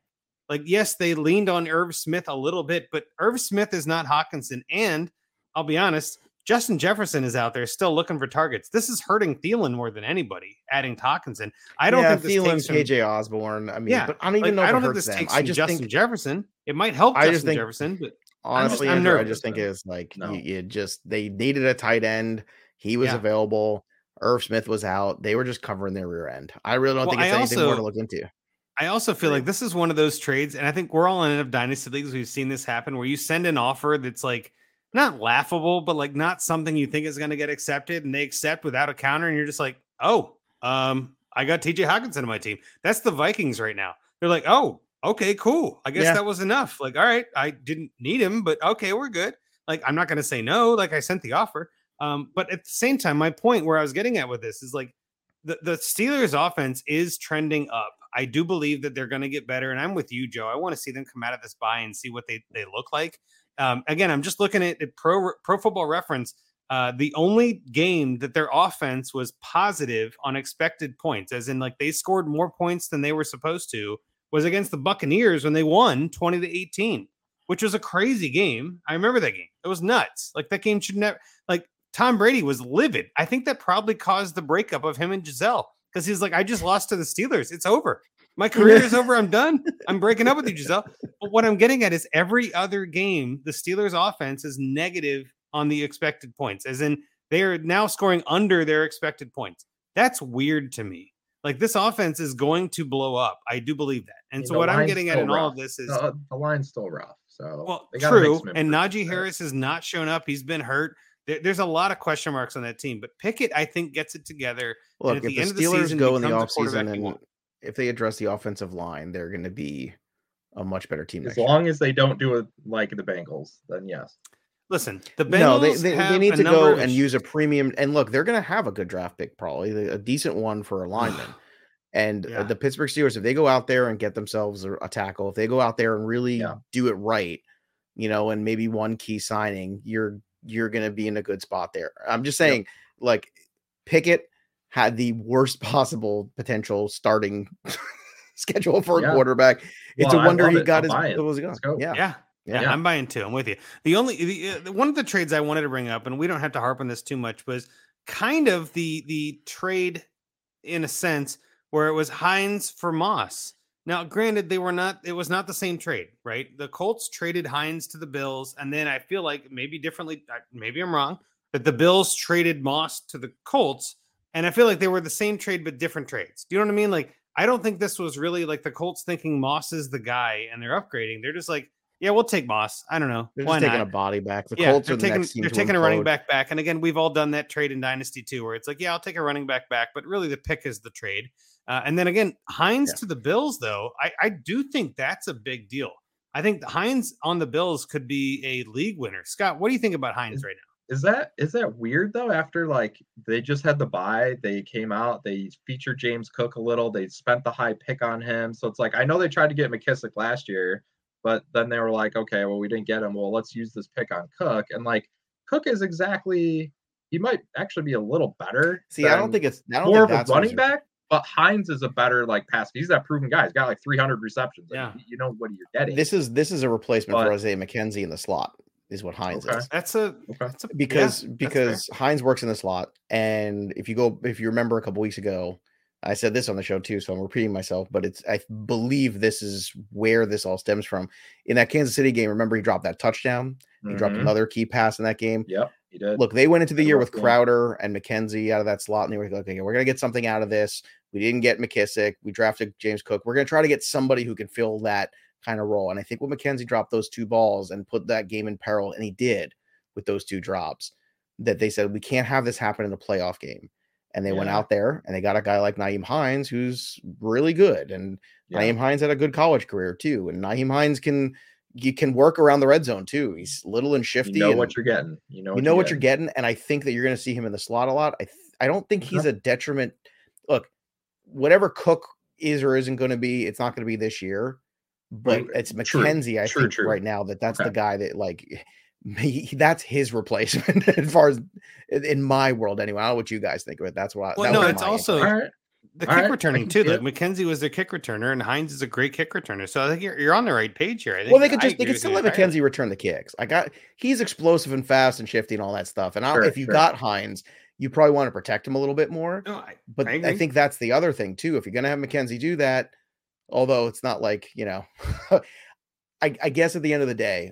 Like, yes, they leaned on Irv Smith a little bit, but Irv Smith is not Hockenson. And I'll be honest, Justin Jefferson is out there still looking for targets. This is hurting Thielen more than anybody. Adding Hockenson, I don't
yeah,
think this
Thielen,
from,
KJ Osborn. I mean,
Yeah,
but I don't even
like,
know.
I don't
it
think
hurts
this
them.
takes
I just
Justin
think
Jefferson. It might help
I just
Justin
think-
Jefferson, but
honestly,
I'm
Andrew, I
nervous,
just think it's like
No.
you, you just they needed a tight end. He was
Yeah.
available. Irv Smith was out. They were just covering their rear end. I really don't
Well,
think it's
I
anything more
also-
to look into.
I also feel like this is one of those trades, and I think we're all in enough dynasty leagues. We've seen this happen where you send an offer that's like not laughable, but like not something you think is going to get accepted, and they accept without a counter, and you're just like, oh, um, I got TJ Hockenson on my team. That's the Vikings right now. They're like, oh, okay, cool. I guess
Yeah.
that was enough. Like, all right, I didn't need him, but okay, we're good. Like, I'm not going to say no. Like, I sent the offer. Um, but at the same time, my point where I was getting at with this is like the, the Steelers offense is trending up. I do believe that they're going to get better. And I'm with you, Joe. I want to see them come out of this bye and see what they, they look like. Um, again, I'm just looking at, at pro pro football reference. Uh, the only game that their offense was positive on expected points, as in like they scored more points than they were supposed to, was against the Buccaneers when they won 20 to 18, which was a crazy game. I remember that game. It was nuts. Like that game should never like Tom Brady was livid. I think that probably caused the breakup of him and Gisele because he's like, I just lost to the Steelers. It's over. My career is over. I'm done. I'm breaking up with you, Gisele. But what I'm getting at is every other game, the Steelers offense is negative on the expected points, as in they are now scoring under their expected points. That's weird to me. Like this offense is going to blow up. I do believe that. And
mean,
so what I'm getting at
still
in all of this is
The, uh, the line's still rough. So
well,
they
true. And
improvements
Najee
there.
Harris has not shown up. He's been hurt. There- there's a lot of question marks on that team, but Pickett, I think, gets it together.
Look,
at
if
the
the,
end of the
Steelers
season
go in the
becomes the
offseason
quarterback you
and
want.
If they address the offensive line, they're going to be a much better team.
As
next year.
long as they don't do it like the Bengals, then yes.
Listen, the Bengals
no, they, they, they need to go and
sh-
use a premium. And look, they're going to have a good draft pick, probably a decent one for a lineman. <sighs> And uh,
Yeah.
the Pittsburgh Steelers, if they go out there and get themselves a, a tackle, if they go out there and really
Yeah.
do it right, you know, and maybe one key signing, you're you're going to be in a good spot there. I'm just
Yep.
saying, like Pickett had the worst <laughs> possible potential starting <laughs> schedule for a
Yeah.
quarterback. It's
Well,
a
I
wonder he
it.
got
I'm
his
buying.
was
Let's go.
Yeah.
Yeah, yeah,
Yeah.
I'm buying too. I'm with you. The only the, uh, one of the trades I wanted to bring up, and we don't have to harp on this too much, was kind of the the trade in a sense where it was Hines for Moss. Now, granted, they were not. It was not the same trade, right? The Colts traded Hines to the Bills, and then I feel like maybe differently. Maybe I'm wrong, but the Bills traded Moss to the Colts, and I feel like they were the same trade but different trades. Do you know what I mean? Like, I don't think this was really like the Colts thinking Moss is the guy and they're upgrading. They're just like, yeah, we'll take Moss. I don't know.
They're
Why
just taking
not?
a body back. The
yeah,
Colts
they're
are the
taking,
next team
they're taking a running back back. And again, we've all done that trade in Dynasty too, where it's like, yeah, I'll take a running back back, but really the pick is the trade. Uh, and then again, Hines
Yeah.
to the Bills, though, I, I do think that's a big deal. I think Hines on the Bills could be a league winner. Scott, what do you think about Hines right now?
Is that is that weird though? After like they just had the bye, they came out, they featured James Cook a little, they spent the high pick on him. So it's like I know they tried to get McKissic last year, but then they were like, okay, well we didn't get him. Well, let's use this pick on Cook. And like Cook is exactly he might actually be a little better.
See, I don't think it's I don't
more
think
of a running back, but Hines is a better like pass. He's that proven guy. He's got like 300 receptions. Like,
Yeah.
you know what you're getting.
This is this is a replacement for
But-
Isaiah McKenzie in the slot. Is what Hines
Okay.
is.
That's a
Okay.
that's a yeah,
because
that's fair.
because Hines works in the slot, and if you go if you remember a couple weeks ago, I said this on the show too, so I'm repeating myself, but it's I believe this is where this all stems from. In that Kansas City game, remember he dropped that touchdown. He dropped
Mhm.
another key pass in that game.
Yep, he did.
Look, they went into the
Had
year
rough
with
game.
Crowder and McKenzie out of that slot, and they were like, okay, we're gonna get something out of this. We didn't get McKissic. We drafted James Cook. We're gonna try to get somebody who can fill that kind of role. And I think when McKenzie dropped those two balls and put that game in peril, and he did with those two drops, that they said we can't have this happen in a playoff game. And they went out there and they got a guy like Nyheim Hines who's really good. And
Yeah.
Nyheim Hines had a good college career too. And Nyheim Hines can you can work around the red zone too. He's little and shifty.
You know
and
what you're getting. You know
you
what
know
you're
what you're getting, and I think that you're going to see him in the slot a lot. I th- I don't think he's uh-huh. a detriment. Look, whatever Cook is or isn't going to be, it's not going to be this year. But
Right,
it's
true,
McKenzie, I
true,
think,
true.
right now that that's the guy that like he, that's his replacement <laughs> as far as in in my world anyway. I don't know what you guys think of it. That's what. I,
Well,
that
no, it's also-
answer.
The
All
kick
right,
returning
can <laughs>
too. Like. McKenzie was their kick returner, and Hines is a great kick returner. So I think you're, you're on the right page here. I think
Well, they could
I
just they could still
you
let
entirely.
McKenzie return the kicks. I got he's explosive and fast and shifty and all that stuff. And I'll,
Sure,
if you
sure.
got Hines, you probably want to protect him a little bit more.
No, I,
But
I
I, think that's the other thing too. If you're gonna have McKenzie do that, although it's not like you know, <laughs> I, I guess at the end of the day,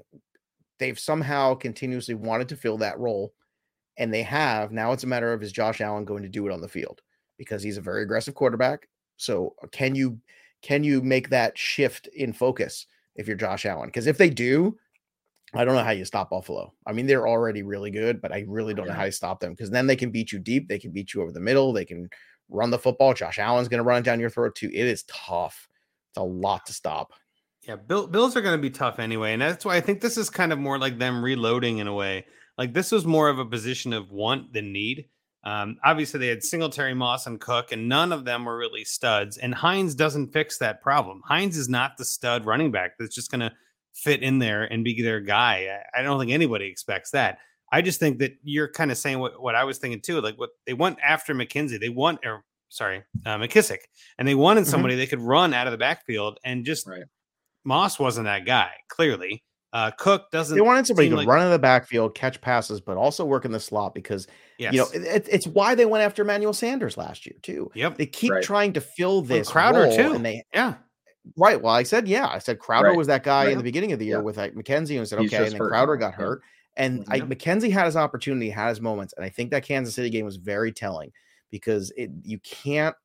they've somehow continuously wanted to fill that role, and they have. Now it's a matter of is Josh Allen going to do it on the field because he's a very aggressive quarterback. So uh, can you can you make that shift in focus if you're Josh Allen? Because if they do, I don't know how you stop Buffalo. I mean, they're already really good, but I really don't know how you stop them because then they can beat you deep. They can beat you over the middle. They can run the football. Josh Allen's going to run it down your throat too. It is tough. It's a lot to stop.
Yeah, Bill, Bills are going to be tough anyway, and that's why I think this is kind of more like them reloading in a way. Like this was more of a position of want than need. Um, obviously, they had Singletary, Moss, and Cook, and none of them were really studs. And Hines doesn't fix that problem. Hines is not the stud running back that's just going to fit in there and be their guy. I, I don't think anybody expects that. I just think that you're kind of saying what, what I was thinking too. Like what they want after McKenzie, they want, or sorry, uh, McKissic, and they wanted
Mhm.
somebody they could run out of the backfield and just
Right.
Moss wasn't that guy, clearly. Uh, Cook doesn't.
They wanted somebody
seem
to
like-
run in the backfield, catch passes, but also work in the slot because
Yes.
you know it, it- it's why they went after Emmanuel Sanders last year too.
Yep.
They keep
Right.
trying to fill this
Crowder,
role,
too.
and they
Yeah.
right. Well, I said yeah. I said Crowder
Right.
was that guy in the beginning of the year
Yeah.
with like McKenzie, and said
He's
okay, and then
hurt
Crowder
now.
got
Yeah.
hurt, and I,
Mhm.
McKenzie had his opportunity, had his moments, and I think that Kansas City game was very telling because it you can't.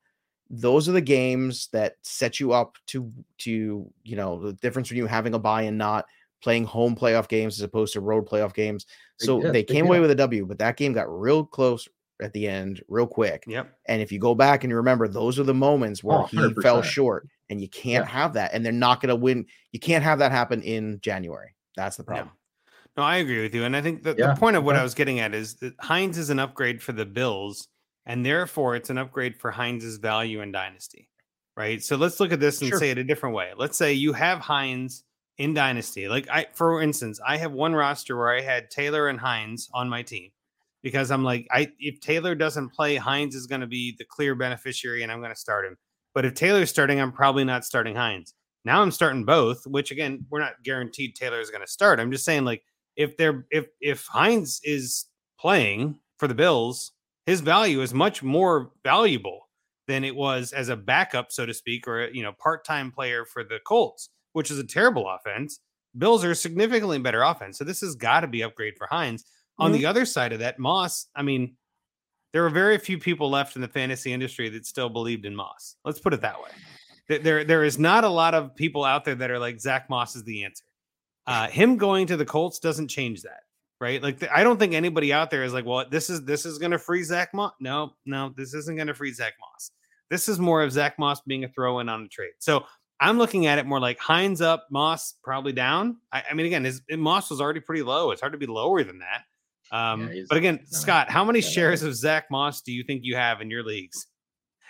Those are the games that set you up to to you know the difference between you having a bye and not playing home playoff games as opposed to road playoff games. So
yeah,
they came away with a W, but that game got real close at the end, real quick.
Yep.
And if you go back and you remember, those are the moments where
Oh,
he fell short, and you can't
Yeah.
have that. And they're not going to win. You can't have that happen in January. That's the
No.
problem.
No, I agree with you. And I think that
Yeah,
the point of what
okay.
I was getting at is that Hines is an upgrade for the Bills, and therefore it's an upgrade for Hines's value in Dynasty. Right. So let's look at this and
Sure.
say it a different way. Let's say you have Hines in Dynasty. Like I for instance, I have one roster where I had Taylor and Hines on my team because I'm like, I if Taylor doesn't play, Hines is going to be the clear beneficiary and I'm going to start him. But if Taylor's starting, I'm probably not starting Hines. Now I'm starting both, which again, we're not guaranteed Taylor is going to start. I'm just saying, like, if they're if if Hines is playing for the Bills, his value is much more valuable than it was as a backup, so to speak, or a, you know, part-time player for the Colts, which is a terrible offense. Bills are significantly better offense. So this has got to be upgrade for Hines. On the other side of that, Moss, I mean, there are very few people left in the fantasy industry that still believed in Moss. Let's put it that way. There, there, there is not a lot of people out there that are like Zack Moss is the answer. Uh, him going to the Colts doesn't change that, right? Like th- I don't think anybody out there is like, well, this is this is going to free Zack Moss. No, no, this isn't going to free Zack Moss. This is more of Zack Moss being a throw in on a trade. So I'm looking at it more like Hines up, Moss probably down. I, I mean, again, his Moss was already pretty low. It's hard to be lower than that. Um,
he's-
but again, Scott, how many
yeah,
shares of Zack Moss do you think you have in your leagues?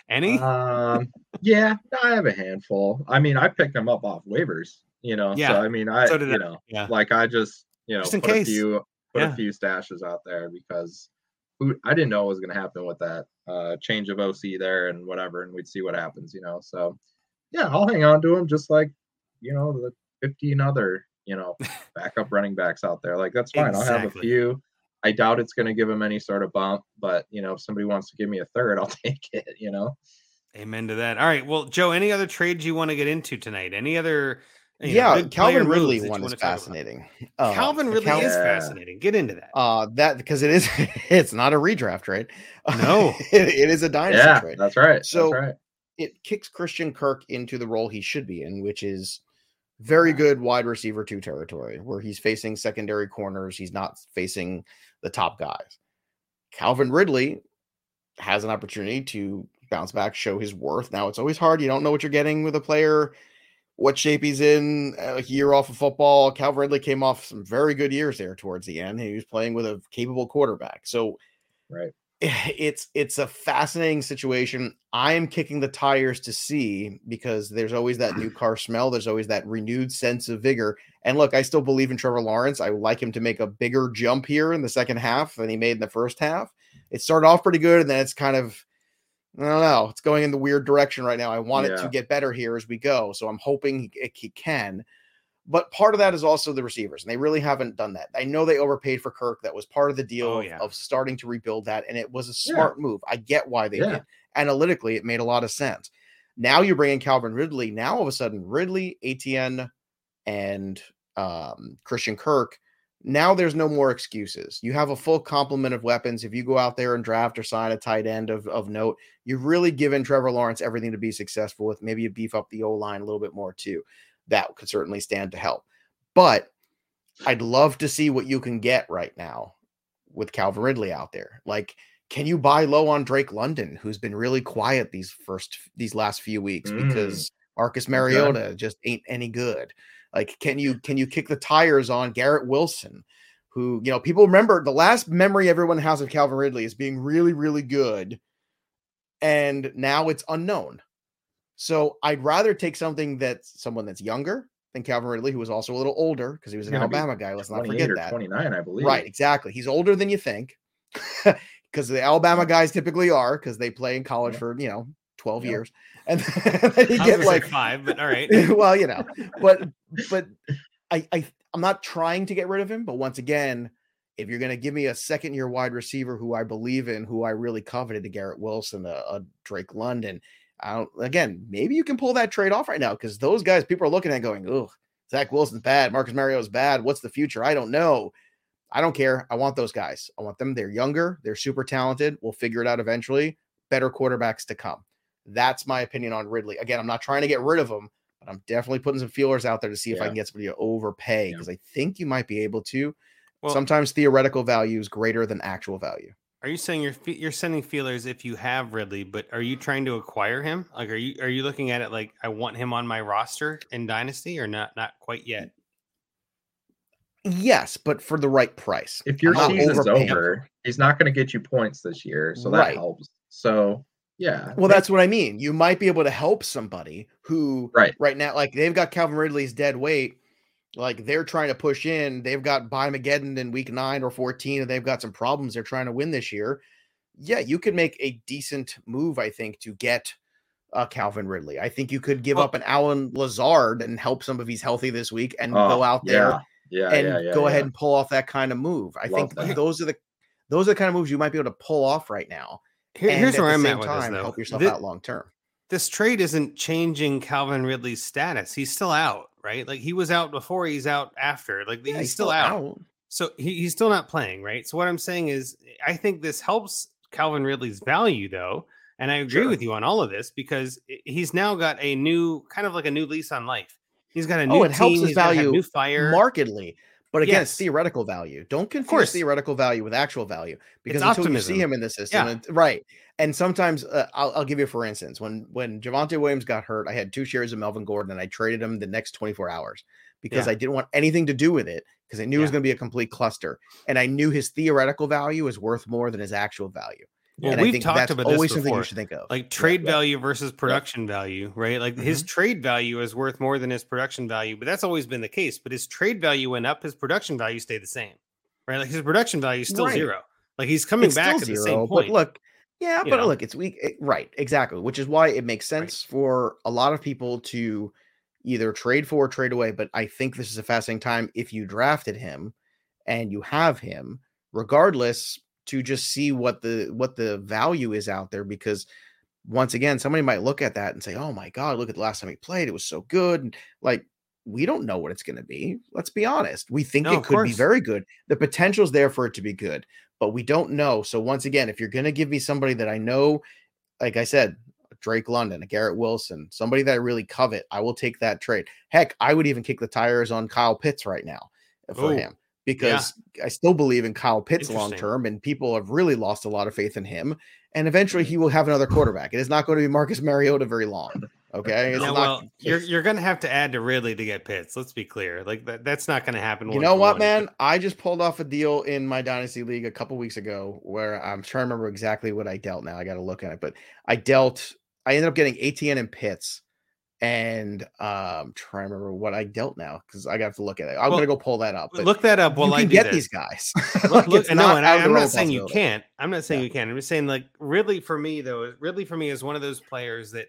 Any?
Um, yeah, I have a handful. I mean, I picked them up off waivers, you know.
Yeah,
So I mean, I
so
you
I.
know,
yeah.
like I just you know
Just in
put
case.
a few put
Yeah.
a few stashes out there because I didn't know what was going to happen with that uh, change of OC there and whatever, and we'd see what happens, you know. So yeah, I'll hang on to them just like you know the 15 other you know <laughs> backup running backs out there. Like that's fine. I'll have a few. I doubt it's going to give them any sort of bump, but you know, if somebody wants to give me a third, <laughs> I'll take it. You know.
Amen to that. All right. Well, Joe, any other trades you want to get into tonight? Any other? You
yeah,
big player
Calvin Ridley one is fascinating. Uh,
Calvin really
Cal-
is fascinating. Get into that.
Uh, that because it is <laughs> it's not a redraft, right?
No. <laughs>
it, it is a dynasty
Yeah,
trade.
that's right.
So-
that's right.
It kicks Christian Kirk into the role he should be in, which is very good wide receiver two territory, where he's facing secondary corners. He's not facing the top guys. Calvin Ridley has an opportunity to bounce back, show his worth. Now it's always hard. You don't know what you're getting with a player, what shape he's in, uh, a year off of football. Cal Ridley came off some very good years there towards the end. He was playing with a capable quarterback. So
Right. <sighs>
it's it's a fascinating situation. I am kicking the tires to see because there's always that new <clears throat> car smell. There's always that renewed sense of vigor. And look, I still believe in Trevor Lawrence. I would like him to make a bigger jump here in the second half than he made in the first half. It started off pretty good, and then it's kind of I don't know. It's going in the weird direction right now. I want it to get better here as we go. So I'm hoping he, he can. But part of that is also the receivers, and they really haven't done that. I know they overpaid for Kirk. That was part of the deal
Oh,
of-
yeah.
of starting to rebuild that, and it was a
Yeah.
smart move. I get why they
Yeah.
did. Analytically, it made a lot of sense. Now you bring in Calvin Ridley. Now all of a sudden, Ridley, Etienne, and um, Christian Kirk. Now there's no more excuses. You have a full complement of weapons. If you go out there and draft or sign a tight end of, of note, you've really given Trevor Lawrence everything to be successful with. Maybe you beef up the O line a little bit more too. That could certainly stand to help. But I'd love to see what you can get right now with Calvin Ridley out there. Like, can you buy low on Drake London, who's been really quiet these first these last few weeks
Mm.
because Marcus Mariota just ain't any good. Like, can you can you kick the tires on Garrett Wilson, who you know people remember the last memory everyone has of Calvin Ridley is being really really good, and now it's unknown. So I'd rather take something that's someone that's younger than Calvin Ridley, who was also a little older because he was an Alabama guy. Let's not forget
or
that.
29, I believe.
Right, exactly. He's older than you think. <laughs> Because the Alabama guys typically are, because they play in college
Yeah.
for, you know, 12
Yeah.
years. And then <laughs> you get like
five, but all right. <laughs>
well, you know, but but I, I I'm not trying to get rid of him, but once again, if you're gonna give me a second year wide receiver who I believe in, who I really coveted, a Garrett Wilson, a, a Drake London, I don't again, maybe you can pull that trade off right now because those guys people are looking at going, oh, Zach Wilson's bad, Marcus Mariota's bad. What's the future? I don't know. I don't care. I want those guys. I want them. They're younger, they're super talented. We'll figure it out eventually. Better quarterbacks to come. That's my opinion on Ridley. Again, I'm not trying to get rid of him, but I'm definitely putting some feelers out there to see if I can get somebody to overpay
Yeah.
because I think you might be able to.
Well-
Sometimes theoretical value is greater than actual value.
Are you saying you're you're sending feelers if you have Ridley, but are you trying to acquire him? Like, are you are you looking at it like I want him on my roster in Dynasty, or not? Not quite yet.
Yes, but for the right price.
If your season's
overpaying.
over, he's not going to get you points this year, so that helps. So yeah,
Well, that's what I mean. You might be able to help somebody who
Right.
right now, like they've got Calvin Ridley's dead weight. Like they're trying to push in. They've got by Mageddon in week nine or 14, and they've got some problems they're trying to win this year. Yeah, you could make a decent move, I think, to get uh, Calvin Ridley. I think you could give
Well-
up an Allen Lazard and help some if he's healthy this week and
Oh,
go out there
yeah, yeah,
and
yeah,
go ahead and pull off that kind of move. I
Love
think
that.
those are the those are the kind of moves you might be able to pull off right now.
Here- here's where I'm at with
time,
this, though.
help yourself
Thi-
out long term.
this trade isn't changing Calvin Ridley's status. He's still out, right? Like he was out before, he's out after. Like
Yeah,
he's, still, out. So he, he's still not playing, right? So what I'm saying is, I think this helps Calvin Ridley's value, though, and I agree
Sure.
with you on all of this because he's now got a new, kind of like a new lease on life. He's got a oh, new
Oh, it helps his
he's
value
new fire.
markedly. But again, it's
Yes.
theoretical value. Don't confuse theoretical value with actual value because until you see him in the system,
Yeah.
and- right? And sometimes uh, I'll, I'll give you for instance when when Javonte Williams got hurt, I had two shares of Melvin Gordon and I traded him the next 24 hours because
Yeah.
I didn't want anything to do with it because I knew it was going to be a complete cluster, and I knew his theoretical value is worth more than his actual value.
Well,
and
we've
think
talked
that's
about
always
this
something
before.
you should think of.
like trade
yeah.
value versus production value, right? Like his
Mm-hmm.
trade value is worth more than his production value, but that's always been the case. But his trade value went up, his production value stayed the same, right? Like his production value is still
Right.
zero. Like he's coming
It's
back
still
at the
zero,
same
but
point.
look, yeah,
you
but
know?
look, it's weak. it- right, exactly. Which is why it makes sense for a lot of people to either trade for or trade away. But I think this is a fascinating time if you drafted him and you have him, regardless, to just see what the what the value is out there because once again, somebody might look at that and say, "Oh my god, look at the last time he played; it was so good." And like, we don't know what it's going to be. Let's be honest. We think
No,
it could be very good. The potential's there for it to be good, but we don't know. So once again, if you're going to give me somebody that I know, like I said, Drake London, a Garrett Wilson, somebody that I really covet, I will take that trade. Heck, I would even kick the tires on Kyle Pitts right now uh, for
Ooh,
him because I still believe in Kyle Pitts long term, and people have really lost a lot of faith in him. And eventually, mm-hmm. he will have another quarterback. It is not going to be Marcus Mariota very long. Okay, it's
Yeah,
not.
well, you're you're gonna have to add to Ridley to get Pitts. Let's be clear. Like that, that's not gonna happen.
You know what,
one.
man? I just pulled off a deal in my dynasty league a couple weeks ago where I'm trying to remember exactly what I dealt. Now I got to look at it, but I dealt. I ended up getting Etienne and Pitts and um trying to remember what I dealt now because I got to look at it. I'm
Well,
gonna go pull that up. But
Look that up while
you
I
get these guys. <laughs>
Look,
Like,
look, no, and I, i'm not saying you can't. I'm not saying
Yeah.
you can. I'm just saying like Ridley for me though. Ridley for me is one of those players that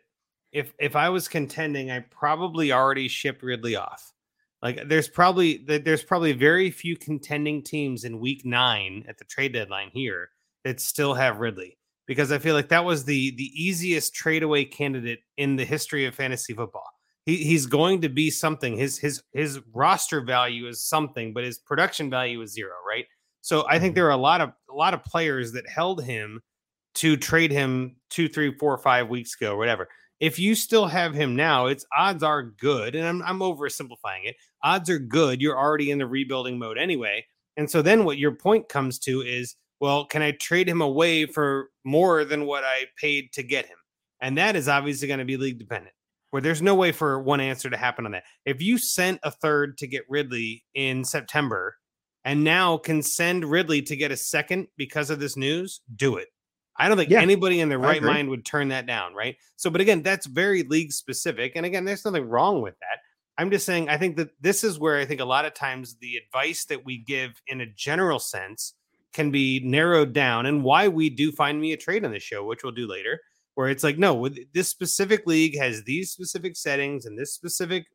if if I was contending, I probably already shipped Ridley off. Like there's probably there's probably very few contending teams in week nine at the trade deadline here that still have Ridley because I feel like that was the the easiest trade away candidate in the history of fantasy football. He, he's going to be something. His his his roster value is something, but his production value is zero, right? So I think mm-hmm. there are a lot of a lot of players that held him to trade him two, three, four, five weeks ago, whatever. If you still have him now, it's odds are good, and I'm I'm oversimplifying it. Odds are good. You're already in the rebuilding mode anyway, and so then what your point comes to is, well, can I trade him away for more than what I paid to get him? And that is obviously going to be league dependent. Where there's no way for one answer to happen on that. If you sent a third to get Ridley in September, and now can send Ridley to get a second because of this news, do it. I don't think
Yeah,
anybody in their right mind would turn that down, right? So, but again, that's very league specific. And again, there's nothing wrong with that. I'm just saying, I think that this is where I think a lot of times the advice that we give in a general sense can be narrowed down and why we do find me a trade on the show, which we'll do later, where it's like, no, this specific league has these specific settings and this specific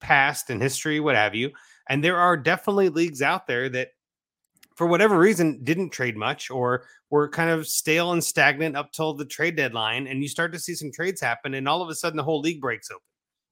past and history, what have you. And there are definitely leagues out there that, for whatever reason, didn't trade much or were kind of stale and stagnant up till the trade deadline. And you start to see some trades happen, and all of a sudden the whole league breaks open,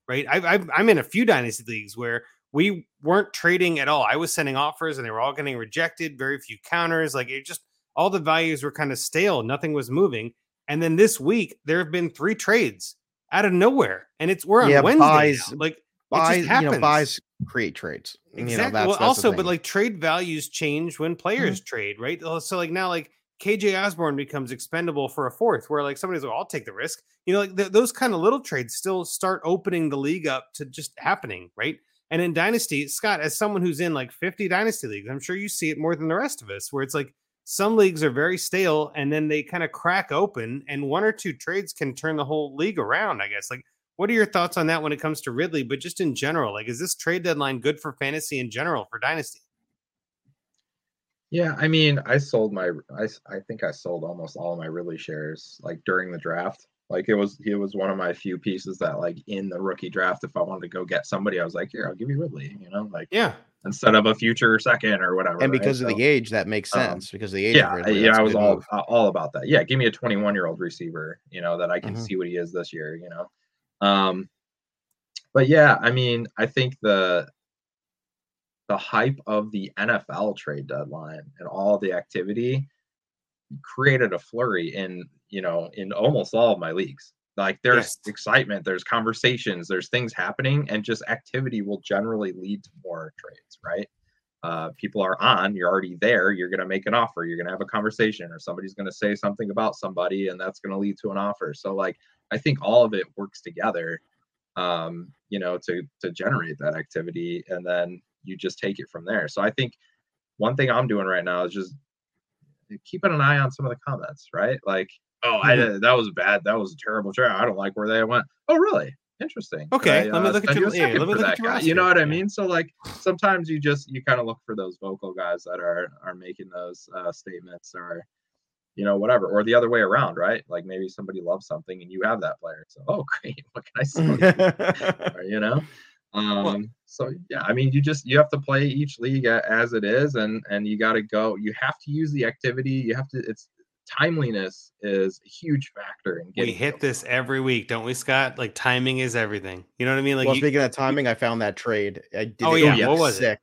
right? I've, I'm in a few dynasty leagues where we weren't trading at all. I was sending offers and they were all getting rejected, very few counters. Like it just, all the values were kind of stale, nothing was moving. And then this week, there have been three trades out of nowhere, and it's we're on
Yeah,
Wednesday.
byes-
now. Like
byes,
just
you know, byes create trades. You know,
Exactly.
that's-
well,
that's
also, but like trade values change when mm-hmm. players trade, right? So, like now, like KJ Osborn becomes expendable for a fourth, where like somebody's like, I'll take the risk. You know, like th- those kind of little trades still start opening the league up to just happening, right? And in Dynasty, Scott, as someone who's in like 50 Dynasty leagues, I'm sure you see it more than the rest of us, where it's like some leagues are very stale and then they kind of crack open, and one or two trades can turn the whole league around, I guess. Like, what are your thoughts on that when it comes to Ridley, but just in general? Like, is this trade deadline good for fantasy in general for Dynasty?
Yeah, I mean, I sold my I, I think I sold almost all of my Ridley shares like during the draft. Like it was it was one of my few pieces that like in the rookie draft, if I wanted to go get somebody, I was like, here, I'll give you Ridley, you know, like
Yeah.
instead of a future second or whatever.
and
right?
because of
So,
the age, that makes
um,
sense. because of the age,
yeah,
of
I-
Ridley,
yeah,
that's
I
a
was all
move.
uh, all about that. Yeah, give me a 21 year old receiver, you know, that I can
Mhm.
see what he is this year, you know. Um, but yeah, I mean, I think the the hype of the NFL trade deadline and all the activity created a flurry in you know in almost all of my leagues. Like there's
Yes.
excitement, there's conversations, there's things happening, and just activity will generally lead to more trades, right? uh, people are on you're already there you're going to make an offer you're going to have a conversation or somebody's going to say something about somebody and that's going to lead to an offer so like i think all of it works together um, you know to to generate that activity and then you just take it from there so i think one thing i'm doing right now is just keeping an eye on some of the comments right? Like oh i
Mhm.
that was bad. That was a terrible trade i don't like where they went. Oh really? Interesting.
Okay,
I,
let me
uh,
look at your- yeah, let me look at your
you know what i mean? So like sometimes you just you kind of look for those vocal guys that are are making those uh, statements or you know whatever or the other way around right? Like maybe somebody loves something and you have that player so oh <laughs> great. What can i say <laughs> or, you know um so yeah i mean you just you have to play each league as it is and and you got to go you have to use the activity you have to it's timeliness is a huge factor in getting.
We
getting
hit this every week, don't we, Scott? Like timing is everything. You know what I mean? Like
well,
you-
speaking of timing, I found that trade. I did
Oh,
it
yeah, what was it?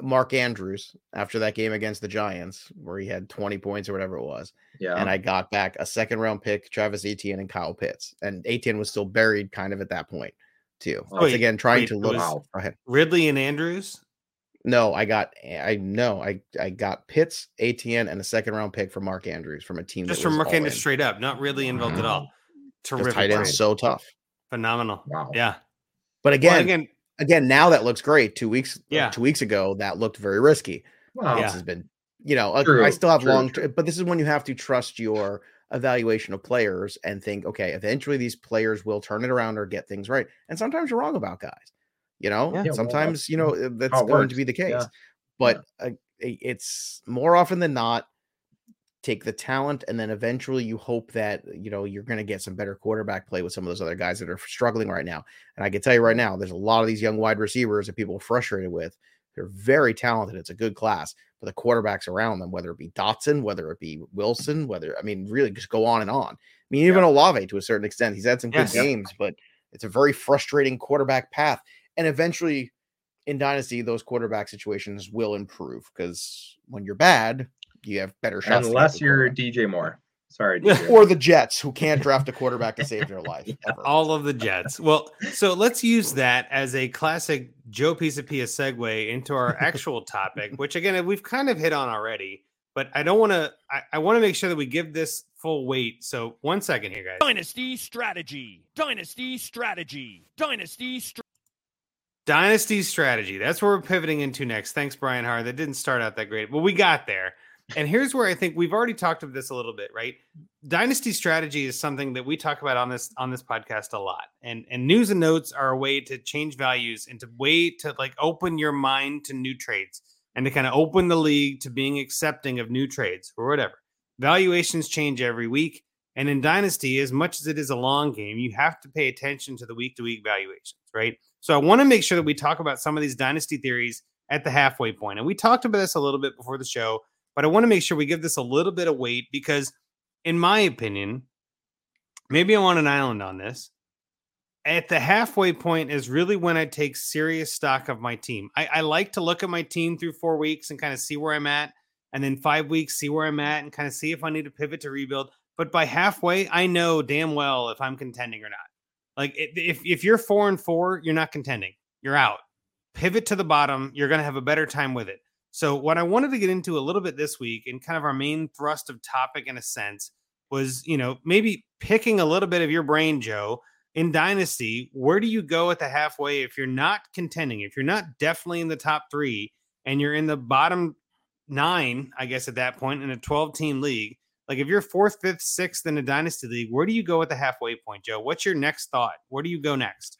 Mark Andrews after that game against the Giants, where he had 20 points or whatever it was.
yeah
And I got back a second round pick, Travis Etienne and Kyle Pitts. And Etienne was still buried kind of at that point, too.
Oh,
Once
wait,
again, trying
wait,
to look.
was-
Wow.
Go ahead.
Ridley and Andrews.
No, I got I no, I I got Pitts, Etienne, and a second round pick for Mark Andrews from a team
Just
that
from
was
Mark Andrews
in.
straight up, not really involved at all. Terrific.
tight end's
trade.
so tough.
Phenomenal.
wow
Yeah.
But
Well,
again,
again,
again, now that looks great. Two weeks, uh,
Yeah.
two weeks ago, that looked very risky.
wow
Yeah.
This has been, you know, uh, I still have
true,
long,
true.
but this is when you have to trust your evaluation of players and think, okay, eventually these players will turn it around or get things right. And sometimes you're wrong about guys. You know,
Yeah, well,
sometimes you know that's going to be the case.
Yeah.
But uh, it's more often than not take the talent and then eventually you hope that you know you're going to get some better quarterback play with some of those other guys that are struggling right now and i can tell you right now there's a lot of these young wide receivers that people are frustrated with they're very talented it's a good class but the quarterbacks around them whether it be dotson whether it be wilson whether i mean really just go on and on i mean even olave to a certain extent he's had some good
Yes. Yep.
games but it's a very frustrating quarterback path and eventually in dynasty those quarterback situations will improve because when you're bad you have better shots
Unless you're. DJ Moore. Sorry, <laughs>
or the Jets who can't draft a quarterback to save their life. <laughs> ever.
all of the Jets. Well, so let's use that as a classic Joe Pisapia segue into our <laughs> actual topic, which again we've kind of hit on already. But I don't want to. I, I want to make sure that we give this full weight. So one second here, guys.
Dynasty strategy. Dynasty strategy. Dynasty strategy.
Dynasty strategy. That's where we're pivoting into next. Thanks, Brian Hart. That didn't start out that great, but we got there. And here's where I think we've already talked about this a little bit, right? Dynasty strategy is something that we talk about on this on this podcast a lot. And and news and notes are a way to change values and to way to like open your mind to new trades and to kind of open the league to being accepting of new trades or whatever. Valuations change every week. And in Dynasty, as much as it is a long game, you have to pay attention to the week to week valuations, right? So I want to make sure that we talk about some of these Dynasty theories at the halfway point. And we talked about this a little bit before the show, but I want to make sure we give this a little bit of weight because, in my opinion, maybe I'm on an island on this. At the halfway point is really when I take serious stock of my team. I, I like to look at my team through four weeks and kind of see where I'm at, and then five weeks, see where I'm at, and kind of see if I need to pivot to rebuild. But by halfway, I know damn well if I'm contending or not. Like if if you're four and four, you're not contending. You're out. Pivot to the bottom. You're going to have a better time with it. So what I wanted to get into a little bit this week, and kind of our main thrust of topic in a sense, was you know maybe picking a little bit of your brain, Joe. In Dynasty, where do you go at the halfway if you're not contending? If you're not definitely in the top three, and you're in the bottom nine, I guess at that point in a 12 team league, like if you're fourth, fifth, sixth in a dynasty league, where do you go at the halfway point, Joe? What's your next thought? Where do you go next?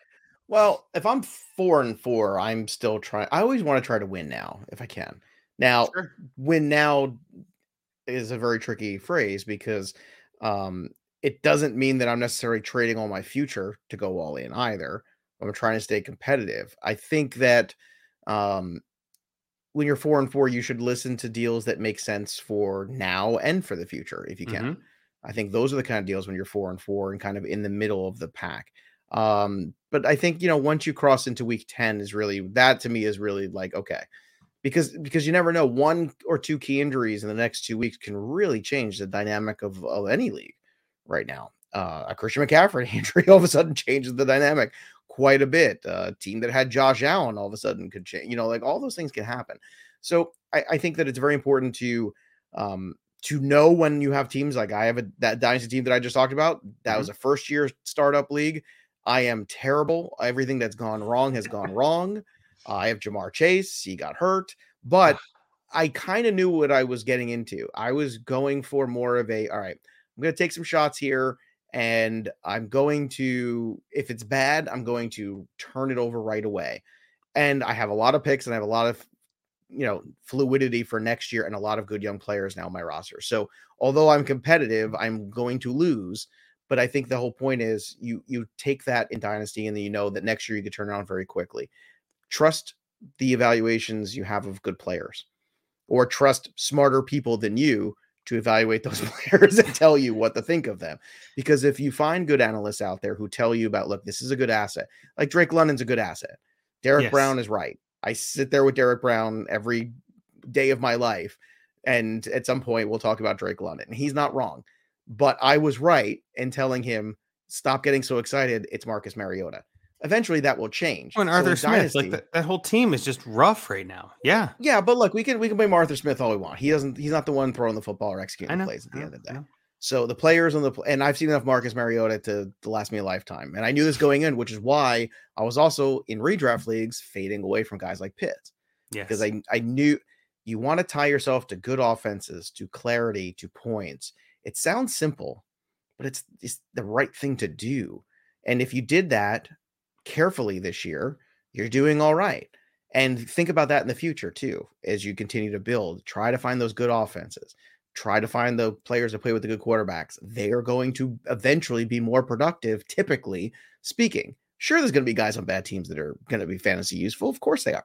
Well, if I'm four and four, I'm still trying. I always want to try to win now if I can. Now,
Sure.
win now is a very tricky phrase because um, it doesn't mean that I'm necessarily trading all my future to go all in either. I'm trying to stay competitive. I think that um, when you're four and four, you should listen to deals that make sense for now and for the future if you can.
Mhm.
I think those are the kind of deals when you're four and four and kind of in the middle of the pack. Um, but I think you know once you cross into week 10 is really that to me is really like okay. Because because you never know one or two key injuries in the next two weeks can really change the dynamic of, of any league right now. Uh, a Christian McCaffrey <laughs> injury all of a sudden changes the dynamic quite a bit. A team that had Josh Allen all of a sudden could change. You know, like all those things can happen. So I, I think that it's very important to um, to know when you have teams like I have a that dynasty team that I just talked about. That was a first year startup league. I am terrible. Everything that's gone wrong has gone wrong. Uh, I have Ja'Marr Chase. He got hurt, but I kind of knew what I was getting into. I was going for more of a all right. I'm going to take some shots here, and I'm going to if it's bad, I'm going to turn it over right away. And I have a lot of picks, and I have a lot of you know fluidity for next year and a lot of good young players now my roster. So although I'm competitive, I'm going to lose. But I think the whole point is you you take that in dynasty and then you know that next year you could turn around very quickly. Trust the evaluations you have of good players, or trust smarter people than you to evaluate those <laughs> players and tell you what to think of them. Because if you find good analysts out there who tell you about, look, this is a good asset, like Drake London's a good asset. Derek
Yes.
Brown is right. I sit there with Derek Brown every day of my life. And at some point, we'll talk about Drake London. and He's not wrong. But I was right in telling him, stop getting so excited. It's Marcus Mariota. Eventually, that will change.
Oh, and
So
Arthur
in
Smith,
Dynasty-
like that, that whole team is just rough right now. Yeah,
yeah, but look, we can we can blame Arthur Smith all we want. He doesn't. He's not the one throwing the football or executing the plays at the end of the day. So the players on the and I've seen enough Marcus Mariota to, to last me a lifetime, and I knew this going in, which is why I was also in redraft leagues fading away from guys like Pitt
Yeah.
because I I knew you want to tie yourself to good offenses, to clarity, to points, It sounds simple, but it's, it's the right thing to do. And if you did that carefully this year, you're doing all right. And think about that in the future too, as you continue to build. Try to find those good offenses. Try to find the players that play with the good quarterbacks. They are going to eventually be more productive, typically speaking. Sure, there's going to be guys on bad teams that are going to be fantasy useful. Of course they are.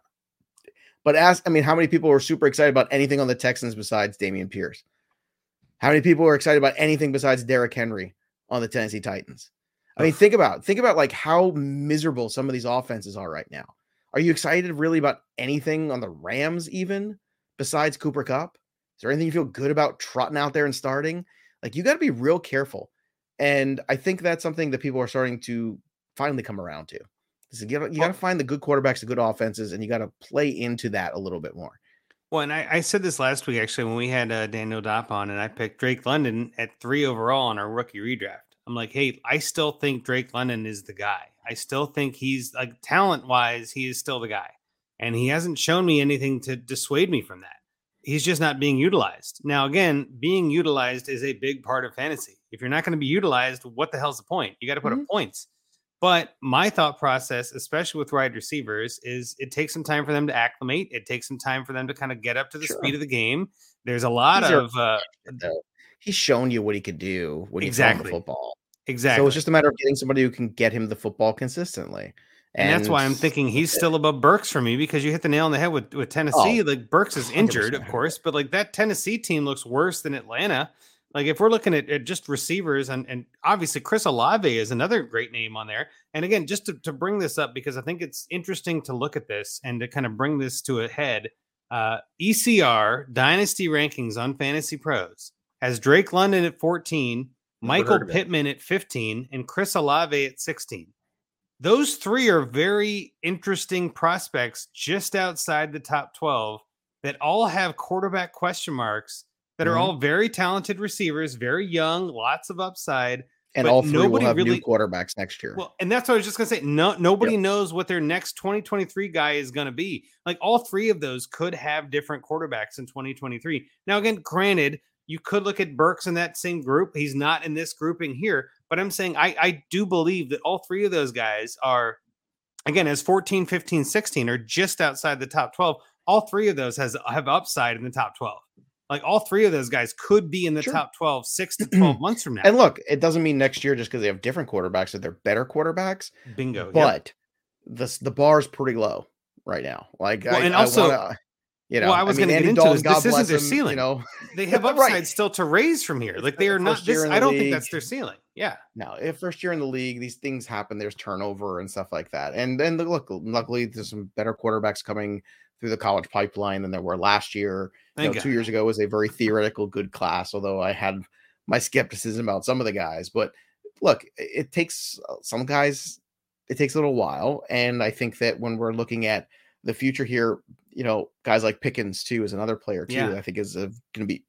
But ask, I mean, how many people were super excited about anything on the Texans besides Dameon Pierce? How many people were excited about anything besides Derrick Henry on the Tennessee Titans? I mean, think about think about like how miserable some of these offenses are right now. Are you excited really about anything on the Rams even besides Cooper Kupp? Is there anything you feel good about trotting out there and starting? Like you got to be real careful. And I think that's something that people are starting to finally come around to. You got to find the good quarterbacks, the good offenses, and you got to play into that a little bit more.
Well, and I, I, said this last week actually when we had uh, Daniel Dopp on, and I picked Drake London at three overall on our rookie redraft. I'm like, hey, I still think Drake London is the guy. I still think he's like talent wise, he is still the guy. And he hasn't shown me anything to dissuade me from that. He's just not being utilized. Now, again, being utilized is a big part of fantasy. If you're not going to be utilized, what the hell's the point? You got to put mm-hmm. up points. But my thought process, especially with wide receivers, is it takes some time for them to acclimate. It takes some time for them to kind of get up to the sure. speed of the game. There's a lot of. Uh,
he's shown you what he could do when exactly. he's football.
Exactly.
So it's just a matter of getting somebody who can get him the football consistently.
And, and that's why I'm thinking he's still above Burks for me because you hit the nail on the head with, with Tennessee. Oh, like Burks is injured, 100%. of course, but like that Tennessee team looks worse than Atlanta. Like if we're looking at, at just receivers and, and obviously Chris Olave is another great name on there. And again, just to, to bring this up because I think it's interesting to look at this and to kind of bring this to a head. Uh, ECR Dynasty rankings on Fantasy Pros has Drake London at 14, Michael Pittman at 15, and Chris Olave at 16. Those three are very interesting prospects just outside the top 12 that all have quarterback question marks that mm-hmm. are all very talented receivers, very young, lots of upside.
And all three will have really, new quarterbacks next year.
Well, and that's what I was just gonna say. No, nobody yep. knows what their next 2023 guy is gonna be. Like all three of those could have different quarterbacks in 2023. Now, again, granted, you could look at Burks in that same group. He's not in this grouping here, but I'm saying I, I do believe that all three of those guys are, again, as 14, 15, 16 are just outside the top 12. All three of those has have upside in the top 12. Like all three of those guys could be in the sure. top 12, six to 12 <clears throat> months from now.
And look, it doesn't mean next year just because they have different quarterbacks that they're better quarterbacks.
Bingo.
But yep. the the bar is pretty low right now. Like
well, I, and also wanna, you know, well, I was I mean, going to get into this. this isn't their ceiling. You know, they <laughs> have upside right. still to raise from here. Like they are not. This, I don't league. think that's their ceiling. Yeah.
No, if first year in the league, these things happen. There's turnover and stuff like that. And then look, luckily, there's some better quarterbacks coming through the college pipeline than there were last year. You know, two years ago was a very theoretical good class, although I had my skepticism about some of the guys. But look, it takes uh, some guys. It takes a little while, and I think that when we're looking at the future here, you know, guys like Pickens too is another player too. Yeah. I think is going to be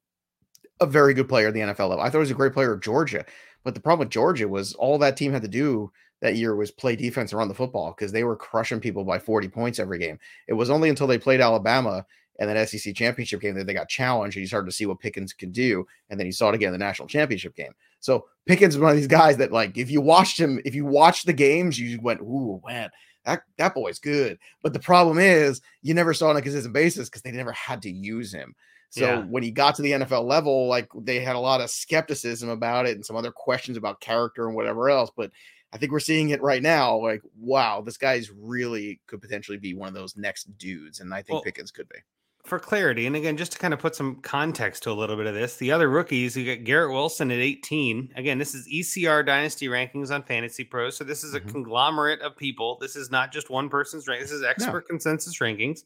a very good player at the NFL level. I thought he was a great player at Georgia, but the problem with Georgia was all that team had to do that year was play defense around the football because they were crushing people by 40 points every game. It was only until they played Alabama and that SEC championship game that they got challenged and you started to see what Pickens can do. And then you saw it again in the national championship game. So Pickens is one of these guys that like if you watched him, if you watched the games, you went, ooh, man, that that boy's good. But the problem is you never saw him on a consistent basis because they never had to use him. So yeah. when he got to the NFL level, like they had a lot of skepticism about it and some other questions about character and whatever else. But I think we're seeing it right now. Like, wow, this guy's really could potentially be one of those next dudes, and I think well, Pickens could be
for clarity, and again, just to kind of put some context to a little bit of this, the other rookies, you got Garrett Wilson at 18. Again, this is ECR Dynasty rankings on Fantasy Pros. So this is a mm-hmm. conglomerate of people. This is not just one person's rank. This is expert no. consensus rankings.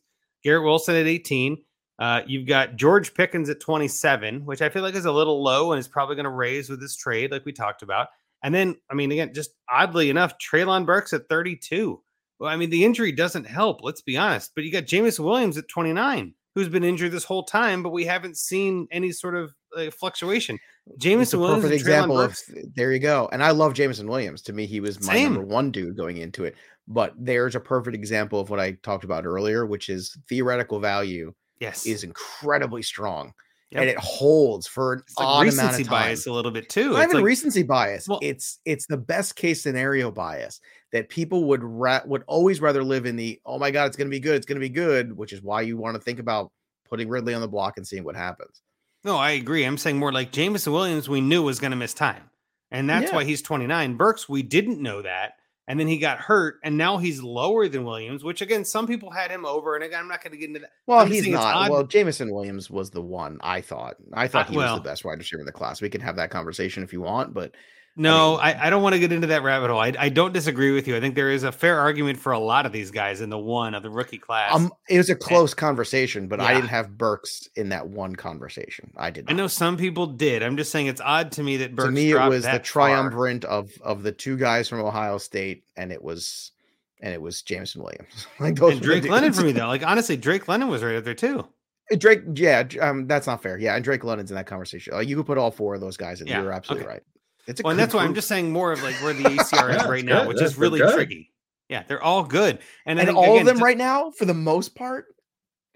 Garrett Wilson at 18. Uh, you've got George Pickens at 27, which I feel like is a little low and is probably going to raise with this trade, like we talked about. And then, I mean, again, just oddly enough, Treylon Burks at 32. Well, I mean, the injury doesn't help, let's be honest. But you got Jameson Williams at 29 who's been injured this whole time, but we haven't seen any sort of uh, fluctuation. Jameson Williams, perfect example of
there you go. And I love Jameson Williams. To me, he was my Same. number one dude going into it. But there's a perfect example of what I talked about earlier, which is theoretical value.
Yes,
is incredibly strong.
Yep.
and it holds for an
like
odd amount
recency
of time.
bias a little bit too.
Not
It's
even
like,
recency bias.
Well-
it's it's the best case scenario bias that people would ra- would always rather live in the oh my god it's going to be good it's going to be good which is why you want to think about putting Ridley on the block and seeing what happens.
no, I agree. I'm saying more like Jameson Williams, we knew was going to miss time, and that's
Yeah.
why he's 29. Burks, we didn't know that, and then he got hurt, and now he's lower than Williams, which again, some people had him over, and again, I'm not going to get into that.
Well,
I'm
he's not. Well, Jameson Williams was the one I thought. I thought he
well-
was the best wide receiver in the class. We can have that conversation if you want, but
No,
mean-
I, I, don't want to get into that rabbit hole. I, I don't disagree with you. I think there is a fair argument for a lot of these guys in the one of the rookie class.
um, it was a close conversation. But I didn't have Burks in that one conversation. I did. Not.
I know some people did. I'm just saying it's odd to me that Burks
to me, it was the
far.
triumvirate of of the two guys from Ohio State, and it was and it was Jameson Williams. <laughs> like those
And Drake London for me though. Like honestly, Drake London was right up there too.
Uh, Drake, yeah, um, that's not fair. Yeah, and Drake London's in that conversation. Like you could put all four of those guys in.
Yeah,
You're absolutely
okay.
right. It's a
Well, and
good
that's why I'm just saying more of like where the ACR is <laughs> right now,
good.
which
Yeah,
is really
good.
tricky. Yeah, they're all good. And, I
and
think,
all
again,
of them
to-
right now, for the most part,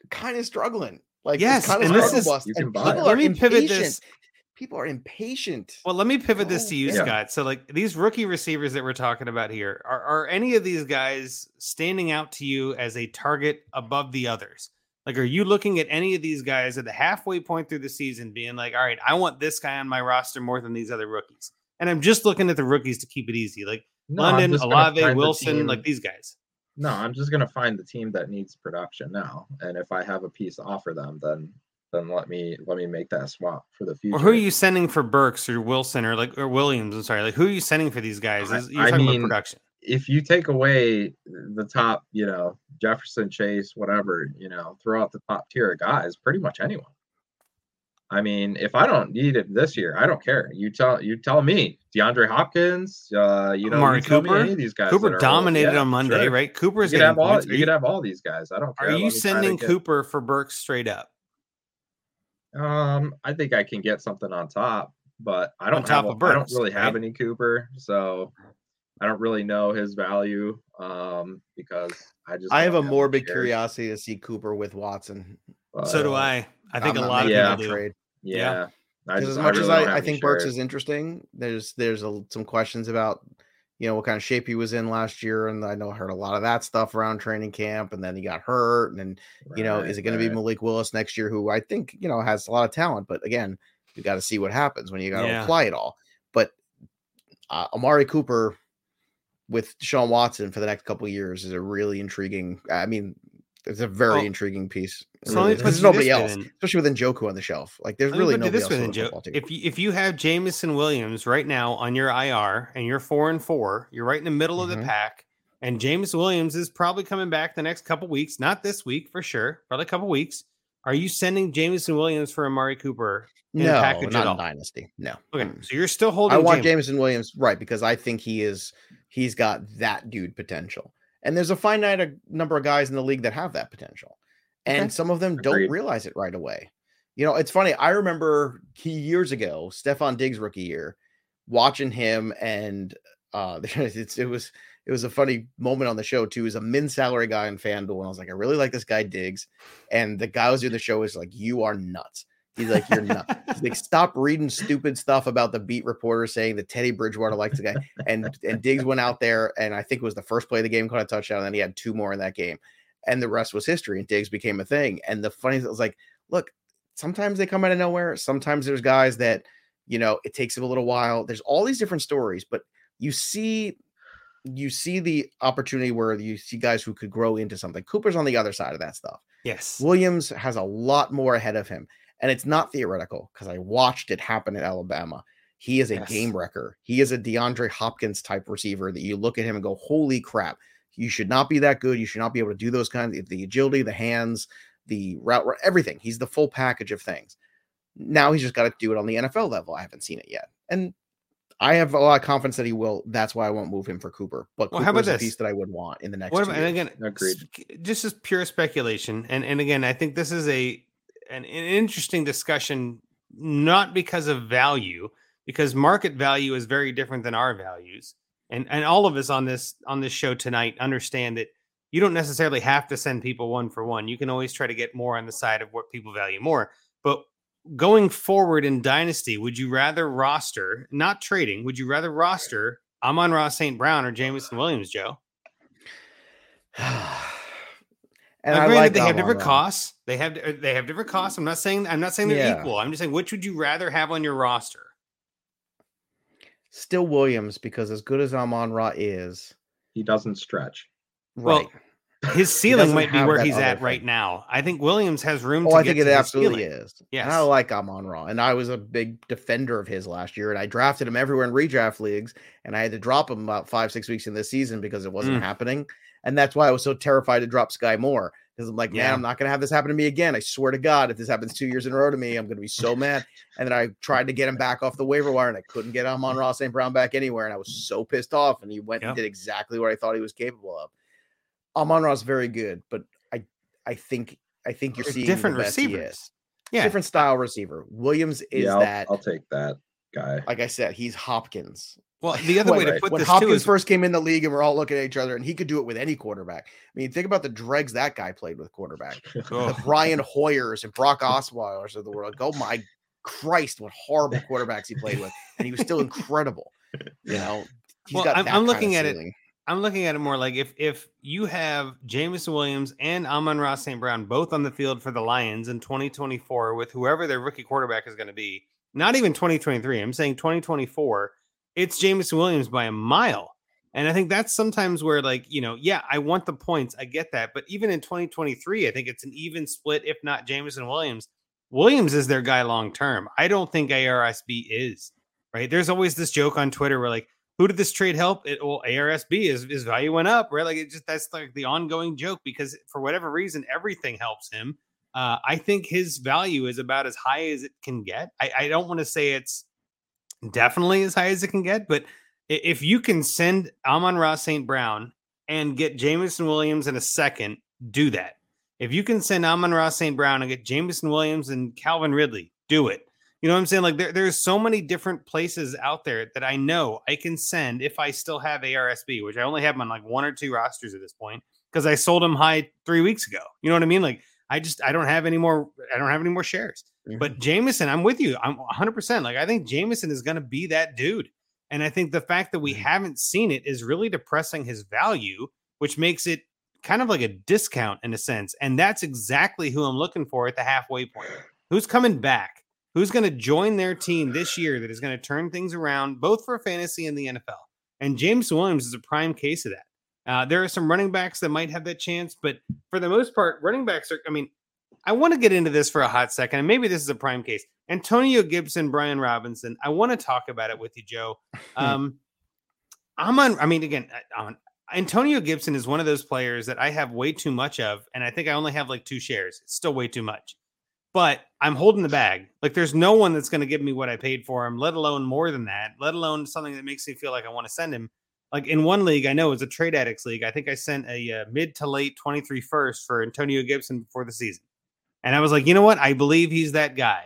kind of struggling. Like
Yes,
kind of
and this
struggle
is-
bus.
You
and
can buy
people
Let
are
me pivot this.
People are impatient.
Well, let me pivot this
Oh,
to you,
yeah.
Scott. So, like these rookie receivers that we're talking about here, are, are any of these guys standing out to you as a target above the others? Like, are you looking at any of these guys at the halfway point through the season, being like, all right, I want this guy on my roster more than these other rookies? And I'm just looking at the rookies to keep it easy, like
No,
London, Olave,
find the
Wilson, like these guys.
No, I'm just gonna find the team that needs production now, and if I have a piece to offer them, then then let me let me make that swap for the future.
Or who are you sending for Burks or Wilson or like or Williams? I'm sorry, like who are you sending for these guys?
I-
You're
I
talking
mean,
about production.
If you take away the top, you know, Jefferson, Chase, whatever, you know, throw out the top tier of guys, pretty much anyone. I mean, if I don't need it this year, I don't care. You tell you tell me, DeAndre Hopkins, uh, you know,
Amari
you tell me
Cooper?
these guys.
Cooper
old.
dominated
Yeah,
on Monday,
sure.
right? Cooper's
You could
getting
have all you could have all these guys. I don't care.
are you sending
get-
Cooper for Burks straight up?
Um, I think I can get something on top, but I don't
top
have.
of
a- I don't really have
right?
any Cooper, so I don't really know his value. Um, because I just
I have a morbid
much shares,
curiosity to see Cooper with Watson.
so do
but,
I. I think
I'm
a lot of
Yeah.
people
that
do.
trade.
Yeah,
Yeah.
Because
just,
as much
really
as I, I think Burks is interesting, there's there's a, some questions about you know what kind of shape he was in last year, and I know I heard a lot of that stuff around training camp, and then he got hurt, and then you know is it going to be. Malik Willis next year, who I think you know has a lot of talent, but again, you got to see what happens when you got to
Yeah.
apply it all. But uh, Amari Cooper with Deshaun Watson for the next couple of years is a really intriguing. I mean, it's a very
Well,
intriguing piece. Really
let me
is,
put
'cause
you
there's nobody else,
then.
especially with Njoku on the shelf. Like there's
Let
really nobody
this
else.
way
on
then,
the
Joe.
football team.
If you, if you have Jameson Williams right now on your IR and you're four and four, you're right in the middle of
Mhm.
the pack. And James Williams is probably coming back the next couple weeks, not this week for sure, probably a couple weeks. Are you sending Jameson Williams for Amari Cooper? in a
no,
package at
not
all?
in Dynasty. No.
Okay, so you're still holding.
I want
James.
Jameson Williams, right? Because I think he is he's got that dude potential. And there's a finite number of guys in the league that have that potential. And
Okay.
some of them don't realize it right away. You know, it's funny. I remember years ago, Stefon Diggs rookie year, watching him and uh <laughs> it's, it was it was a funny moment on the show too. As a min salary guy in FanDuel, and I was like, I really like this guy Diggs. And the guy who was doing the show was like, You are nuts. He's like, You're not. <laughs> He's like, stop reading stupid stuff about the beat reporter saying that Teddy Bridgewater likes the guy. And and Diggs went out there, and I think it was the first play of the game, caught a touchdown, and then he had two more in that game. And the rest was history. And Diggs became a thing. And the funny thing was like, look, sometimes they come out of nowhere. Sometimes there's guys that, you know, it takes them a little while. There's all these different stories, but you see you see the opportunity where you see guys who could grow into something. Cooper's on the other side of that stuff.
Yes.
Williams has a lot more ahead of him. And it's not theoretical because I watched it happen at Alabama. He is a
Yes.
game wrecker. He is a DeAndre Hopkins type receiver that you look at him and go, holy crap. You should not be that good. You should not be able to do those kinds of the agility, the hands, the route, everything. He's the full package of things. Now he's just got to do it on the NFL level. I haven't seen it yet. And I have a lot of confidence that he will. That's why I won't move him for Cooper. But
Well,
Cooper
how about
is a piece that I would want in the next
What
two
about, and again,
Agreed.
just as pure speculation, and and again, I think this is a an, an interesting discussion, not because of value, because market value is very different than our values, and and all of us on this on this show tonight understand that you don't necessarily have to send people one for one. You can always try to get more on the side of what people value more. But going forward in Dynasty, would you rather roster, not trading, would you rather roster Amon Ra St. Brown or Jameson Williams, Joe?
And
Now,
I
granted,
like
they have different
Ra.
costs. They have uh, they have different costs. I'm not saying I'm not saying they're
Yeah.
equal. I'm just saying which would you rather have on your roster?
Still Williams because as good as Amon Ra is,
He doesn't stretch.
Well,
right?
His <laughs> ceiling might be where he's
other
at right now. I think Williams has room
Oh,
to
I
get
think it
to his
absolutely
ceiling.
is.
Yes.
And I like Amon Ra, and I was a big defender of his last year, and I drafted him everywhere in redraft leagues, and I had to drop him about five, six weeks in this season because it wasn't
Mm.
happening, and that's why I was so terrified to drop Skyy Moore because I'm like, man,
Yeah.
I'm not gonna have this happen to me again. I swear to God, if this happens two years in a row to me, I'm gonna be so mad. And then I tried to get him back off the waiver wire, and I couldn't get Amon Ra St. Brown back anywhere, and I was so pissed off. And he went
Yep.
and did exactly what I thought he was capable of. Amon Ra's very good, but I, I think, I think you're
They're
seeing
different
the best
receivers. Yeah.
different style receiver. Williams is
yeah, I'll,
that,
I'll take that guy.
like I said, he's Hopkins.
Well, the other way to put
when
this
Hopkins
too is
first came in the league and we're all looking at each other, and he could do it with any quarterback. I mean, think about the dregs that guy played with quarterback.
Oh,
The Brian Hoyers and Brock Osweilers of the world. Oh my Christ, what horrible quarterbacks he played with, and he was still incredible. You know, he's
Well,
got
I'm-
that
I'm looking at it. I'm looking at it more like if if you have Jameson Williams and Amon Ra St. Brown both on the field for the Lions in 2024 with whoever their rookie quarterback is going to be, not even 2023. I'm saying 2024. It's Jameson Williams by a mile. And I think that's sometimes where, like, you know, yeah, I want the points. I get that. But even in 2023, I think it's an even split, if not Jameson Williams. Williams is their guy long term. I don't think ARSB is, right? There's always this joke on Twitter where, like, who did this trade help? It well, ARSB is his value went up, right? Like it just that's like the ongoing joke because for whatever reason, everything helps him. Uh, I think his value is about as high as it can get. I, I don't want to say it's definitely as high as it can get, but if you can send Amon Ra St. Brown and get Jameson Williams in a second, do that. If you can send Amon Ra St. Brown and get Jameson Williams and Calvin Ridley, do it. You know what I'm saying? Like there, there's so many different places out there that I know I can send if I still have ARSB, which I only have on like one or two rosters at this point because I sold them high three weeks ago. You know what I mean? Like I just I don't have any more. I don't have any more shares. But Jameson, I'm with you. I'm 100. percent Like I think Jameson is going to be that dude, and I think the fact that we haven't seen it is really depressing his value, which makes it kind of like a discount in a sense. And that's exactly who I'm looking for at the halfway point. Who's coming back? Who's going to join their team this year that is going to turn things around, both for fantasy and the NFL? And James Williams is a prime case of that. Uh, there are some running backs that might have that chance, but for the most part, running backs are. I mean, I want to get into this for a hot second, and maybe this is a prime case. Antonio Gibson, Brian Robinson. I want to talk about it with you, Joe. <laughs> Um, I'm on. I mean, again, on, Antonio Gibson is one of those players that I have way too much of, and I think I only have like two shares. It's still way too much, but I'm holding the bag. Like, there's no one that's going to give me what I paid for him, let alone more than that, let alone something that makes me feel like I want to send him. Like in one league, I know it's a trade addicts league. I think I sent a uh, mid to late 23 first for Antonio Gibson before the season. And I was like, you know what? I believe he's that guy.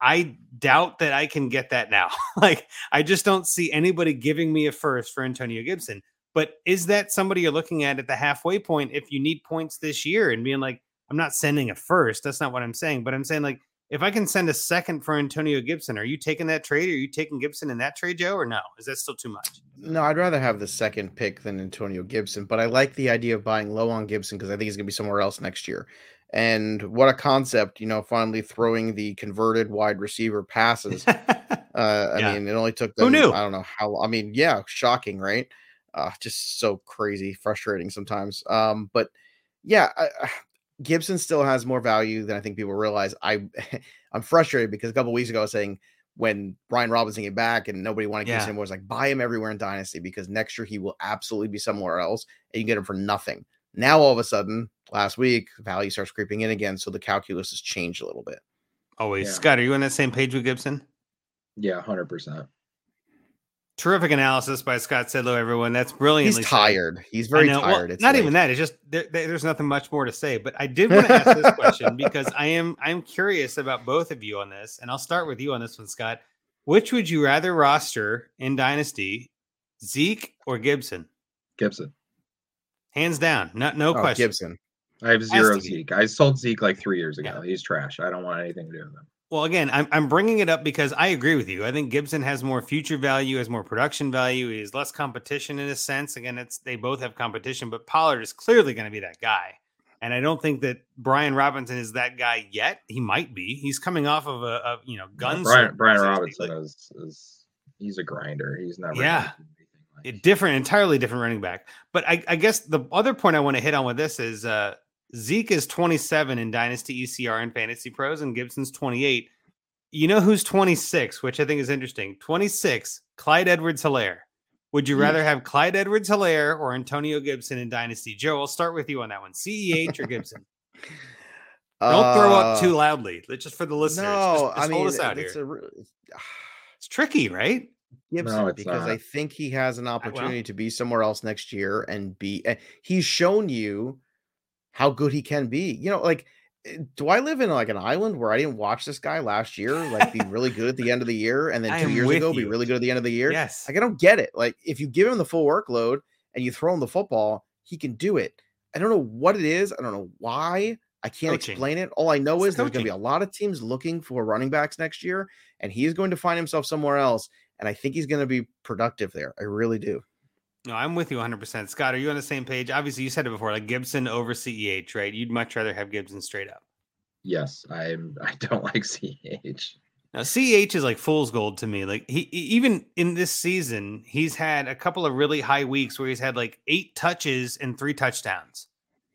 I doubt that I can get that now. <laughs> like, I just don't see anybody giving me a first for Antonio Gibson. But is that somebody you're looking at at the halfway point if you need points this year and being like, I'm not sending a first. That's not what I'm saying. But I'm saying, like, if I can send a second for Antonio Gibson, are you taking that trade? Are you taking Gibson in that trade, Joe, or no? Is that still too much?
No, I'd rather have the second pick than Antonio Gibson, but I like the idea of buying low on Gibson because I think he's going to be somewhere else next year. And what a concept, you know, finally throwing the converted wide receiver passes. <laughs> Uh, I
Yeah.
mean, it only took them, Who
knew?
I don't know how, I mean, yeah, shocking, right? Uh, just so crazy, frustrating sometimes. Um, but yeah, I, I- Gibson still has more value than I think people realize. I, <laughs> I'm frustrated because a couple weeks ago I was saying when Brian Robinson came back and nobody wanted
Yeah.
Gibson anymore, was like, buy him everywhere in Dynasty because next year he will absolutely be somewhere else and you can get him for nothing. Now all of a sudden, last week, value starts creeping in again, so the calculus has changed a little bit.
Always.
Yeah.
Scott, are you on that same page with Gibson?
Yeah, hundred percent.
Terrific analysis by Scott Sidlow, everyone. That's brilliant.
He's
said.
tired. He's very
know. Well,
tired. it's
not
late.
even that. It's just there, there- there's nothing much more to say. But I did want to ask this question <laughs> because I am I'm curious about both of you on this, and I'll start with you on this one, Scott. Which would you rather roster in Dynasty, Zeke or Gibson?
Gibson.
Hands down, not no
Oh,
question.
Gibson.
I have zero. Zeke. I sold Zeke like three years
Yeah.
ago. He's trash. I don't want anything to do with him.
Well, again, I'm, I'm bringing it up because I agree with you. I think Gibson has more future value, has more production value, he has less competition in a sense. Again, it's they both have competition, but Pollard is clearly going to be that guy. And I don't think that Brian Robinson is that guy yet. He might be. He's coming off of a, a you know gun.
Brian, Brian Robinson is, is he's a grinder. He's never
yeah, different, entirely different running back. But I, I guess the other point I want to hit on with this is uh, Zeke is 27 in Dynasty ECR and Fantasy Pros, and Gibson's 28. You know who's 26, which I think is interesting. 26, Clyde Edwards Helaire. Would you rather have Clyde Edwards Helaire or Antonio Gibson in Dynasty? Joe, I'll start with you on that one. CEH or Gibson? <laughs> Don't throw up too
Uh,
loudly. Let's just for the listeners.
No,
just, just
I mean
hold us out
it's a <sighs>
it's tricky, right?
Gibson
it's
because I think he has an opportunity to be somewhere else next year and be. And he's shown you how good he can be. You know, like, eh, do I live in like an island where I didn't watch this guy last year, like be really good at the end of the year, and <laughs> then two years ago be really good at the end of the year?
Yes.
Like, I don't get it. Like, if you give him the full workload and you throw him the football, he can do it. I don't know what it is. I don't know why. I can't
Coaching.
explain it. All I know
It's
is there's going to be a lot of teams looking for running backs next year, and he is going to find himself somewhere else. And I think he's going to be productive there. I really do.
No, I'm with you 100%. Scott, are you on the same page? Obviously, you said it before, like Gibson over CEH, right? You'd much rather have Gibson straight up.
Yes, I'm. I don't <laughs> like CH.
Now, CEH is like fool's gold to me. Like he he- even in this season, he's had a couple of really high weeks where he's had like eight touches and three touchdowns.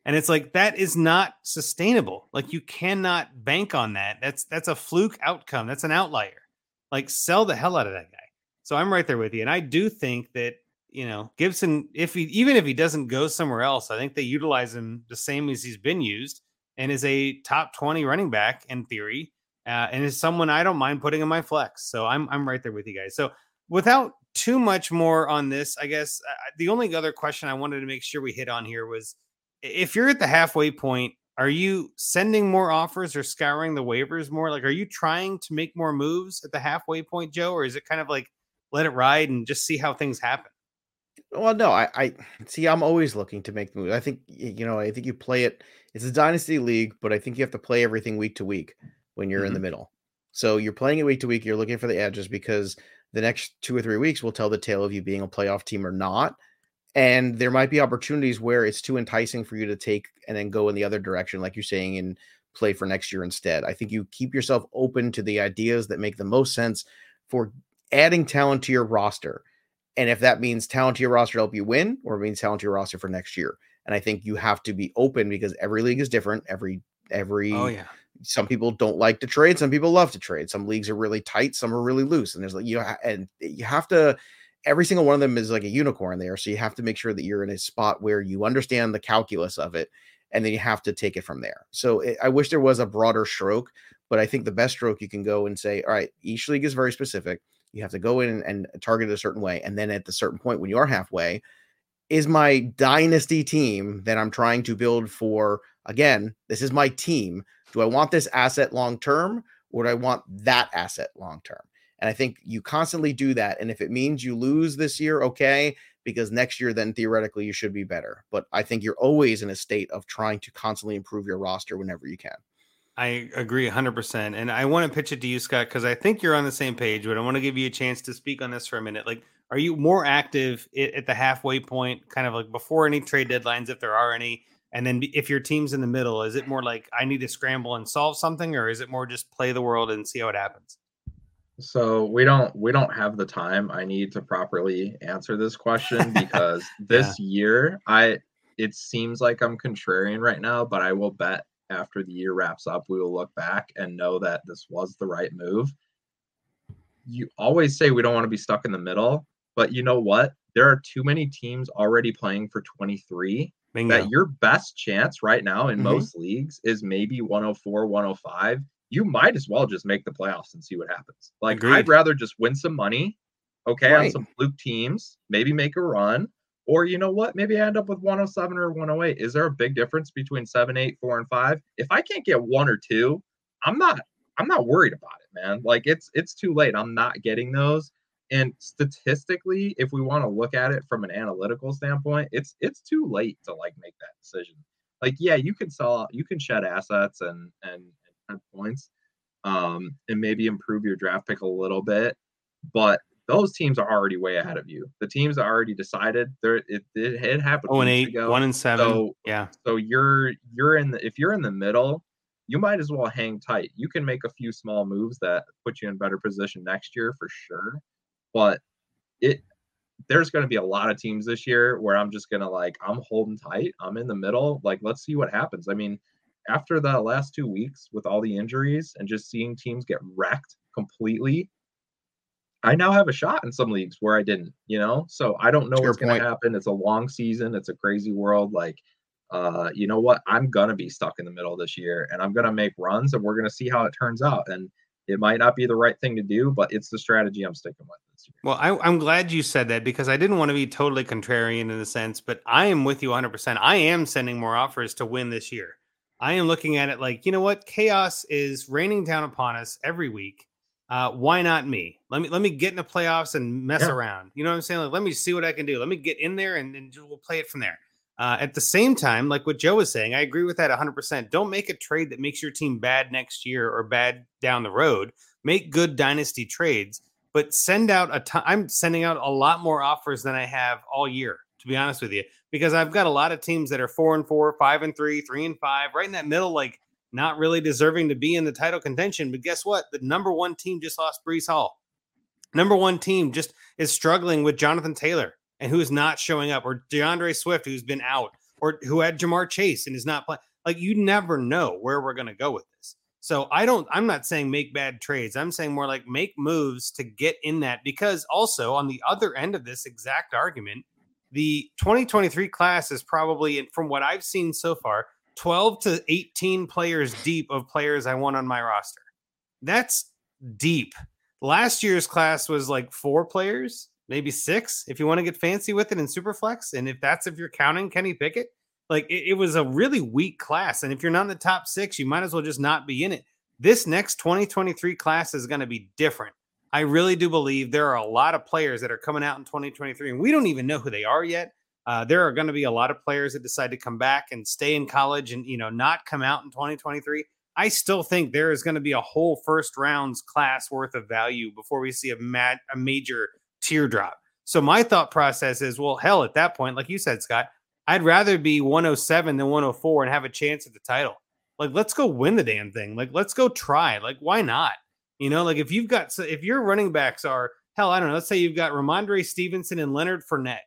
And it's like that is not sustainable. Like you cannot bank on that. That's that's a fluke outcome. That's an outlier. Like sell the hell out of that guy. So I'm right there with you. And I do think that, you know, Gibson, if he even if he doesn't go somewhere else, I think they utilize him the same as he's been used and is a top 20 running back in theory uh, and is someone I don't mind putting in my flex. So I'm I'm right there with you guys. So without too much more on this, I guess uh, the only other question I wanted to make sure we hit on here was if you're at the halfway point, are you sending more offers or scouring the waivers more? Like, are you trying to make more moves at the halfway point, Joe, or is it kind of like let it ride and just see how things happen?
Well, no, I, I see. I'm always looking to make the move. I think you know. I think you play it. It's a dynasty league, but I think you have to play everything week to week when you're in the mm-hmm. middle. So you're playing it week to week. You're looking for the edges because the next two or three weeks will tell the tale of you being a playoff team or not. And there might be opportunities where it's too enticing for you to take and then go in the other direction, like you're saying, and play for next year instead. I think you keep yourself open to the ideas that make the most sense for adding talent to your roster. And if that means talent to your roster to help you win, or it means talent to your roster for next year. And I think you have to be open because every league is different. Every every
Oh yeah,
some people don't like to trade. Some people love to trade. Some leagues are really tight. Some are really loose. And there's like you ha- and you have to every single one of them is like a unicorn there. So you have to make sure that you're in a spot where you understand the calculus of it and then you have to take it from there. So it, i wish there was a broader stroke but i think the best stroke you can go and say all right each league is very specific you have to go in and, target it a certain way and then at the certain point when you are halfway is my dynasty team that i'm trying to build for again this is my team do I want this asset long term or do I want that asset long term? And I think you constantly do that. And if it means you lose this year, okay, because next year, then theoretically you should be better. But I think you're always in a state of trying to constantly improve your roster whenever you can.
I agree 100%. And I want to pitch it to you, Scott, because I think you're on the same page, but I want to give you a chance to speak on this for a minute. Like, are you more active at the halfway point, kind of like before any trade deadlines, if there are any? And then if your team's in the middle, is it more like I need to scramble and solve something, or is it more just play the world and see how it happens?
So we don't we don't have the time I need to properly answer this question <laughs> because this year I it seems like I'm contrarian right now, but I will bet after the year wraps up we will look back and know that this was the right move. You always say we don't want to be stuck in the middle, but you know what? There are too many teams already playing for 23
Bingo.
that your best chance right now in
Mhm.
most leagues is maybe 104, 105. You might as well just make the playoffs and see what happens. Like
Agreed.
I'd rather just win some money, okay, on some fluke teams, maybe make a run, or you know what, maybe I end up with 107 or 108. Is there a big difference between seven, eight, four, and five? If I can't get one or two, I'm not I'm not worried about it, man. Like it's it's too late. I'm not getting those. And statistically, if we want to look at it from an analytical standpoint, it's it's too late to like make that decision. Like, yeah, you can sell, you can shed assets and and, and points, um, and maybe improve your draft pick a little bit. But those teams are already way ahead of you. The teams are already decided. There, it, it, it happened.
Oh and eight,
ago.
one and seven.
So-
yeah.
So you're you're in the if you're in the middle, you might as well hang tight. You can make a few small moves that put you in better position next year for sure. But it there's going to be a lot of teams this year where I'm just going to like I'm holding tight. I'm in the middle. Like let's see what happens. I mean, after the last 2 weeks with all the injuries and just seeing teams get wrecked completely, I now have a shot in some leagues where I didn't, you know? So I don't know
To
what's going to happen. It's a long season. It's a crazy world like uh, you know what? I'm gonna be stuck in the middle this year, and I'm gonna make runs, and we're gonna see how it turns out. And it might not be the right thing to do, but it's the strategy I'm sticking with this year.
Well, I, I'm glad you said that because I didn't want to be totally contrarian in a sense, but I am with you 100%. I am sending more offers to win this year. I am looking at it like, you know what? Chaos is raining down upon us every week. Uh, why not me? Let me let me get in the playoffs and mess
Yeah.
around. You know what I'm saying? Like, let me see what I can do. Let me get in there and, and we'll play it from there. Uh, at the same time, like what Joe was saying, I agree with that 100%. Don't make a trade that makes your team bad next year or bad down the road. Make good dynasty trades but send out a ton. I'm sending out a lot more offers than I have all year, to be honest with you, because I've got a lot of teams that are four and four, five and three, three and five, right in that middle, like not really deserving to be in the title contention. But guess what? The number one team just lost Breece Hall. Number one team just is struggling with Jonathan Taylor and who is not showing up, or D'Andre Swift, who's been out, or who had Ja'Marr Chase and is not playing. Like you never know where we're to go with this. So I don't, I'm not saying make bad trades. I'm saying more like make moves to get in that because also on the other end of this exact argument, the 2023 class is probably, from what I've seen so far, 12 to 18 players deep of players I want on my roster. That's deep. Last year's class was like four players, maybe six, if you want to get fancy with it in Superflex. And if that's if you're counting Kenny Pickett, like it, it was a really weak class. And if you're not in the top six, you might as well just not be in it. This next 2023 class is going to be different. I really do believe there are a lot of players that are coming out in 2023, and we don't even know who they are yet. Uh, there are going to be a lot of players that decide to come back and stay in college and you know not come out in 2023. I still think there is going to be a whole first rounds class worth of value before we see a mad a major teardrop. So my thought process is, well, hell, at that point, like you said, Scott, I'd rather be 107 than 104 and have a chance at the title. Like, let's go win the damn thing. Like, let's go try. Like, why not? You know, like if you've got so if your running backs are hell, I don't know. Let's say you've got Rhamondre Stevenson and Leonard Fournette.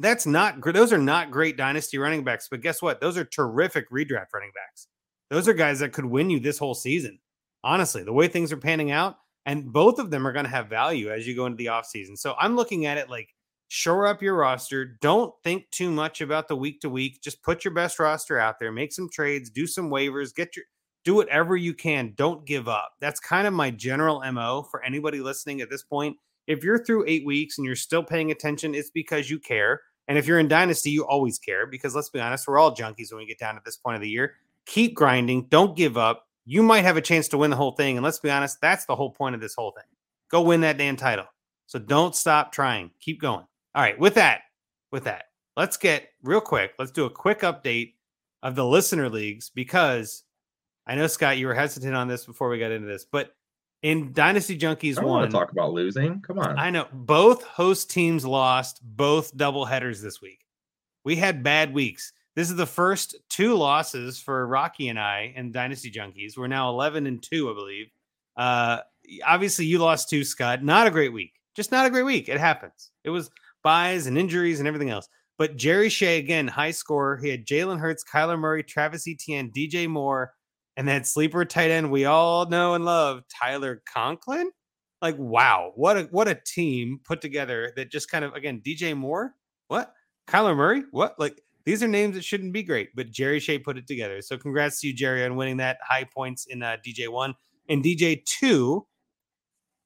That's not those are not great dynasty running backs, but guess what? Those are terrific redraft running backs. Those are guys that could win you this whole season. Honestly, the way things are panning out, and both of them are going to have value as you go into the offseason. So I'm looking at it like shore up your roster. Don't think too much about the week to week. Just put your best roster out there, make some trades, do some waivers, get your do whatever you can. Don't give up. That's kind of my general MO for anybody listening at this point. If you're through eight weeks and you're still paying attention, it's because you care. And if you're in Dynasty, you always care because let's be honest, we're all junkies when we get down to this point of the year. Keep grinding. Don't give up. You might have a chance to win the whole thing. And let's be honest, that's the whole point of this whole thing. Go win that damn title. So don't stop trying. Keep going. All right. With that, with that, let's get real quick. Let's do a quick update of the listener leagues because I know Scott, you were hesitant on this before we got into this, but in Dynasty Junkies
I don't
one,
want to talk about losing. Come on.
I know both host teams lost both double headers this week. We had bad weeks. This is the first two losses for Rocky and I and Dynasty Junkies. We're now 11 and 2, I believe. Uh, obviously, you lost two, Scott. Not a great week. Just not a great week. It happens. It was byes and injuries and everything else. But Jerry Shea, again, high score. He had Jalen Hurts, Kyler Murray, Travis Etienne, DJ Moore, and that sleeper tight end we all know and love, Tyler Conklin. Like, wow, what a what a team put together that just kind of again, DJ Moore, what? Kyler Murray, what? Like these are names that shouldn't be great, but Jerry Shea put it together. So congrats to you, Jerry, on winning that high points in uh, DJ one and DJ two.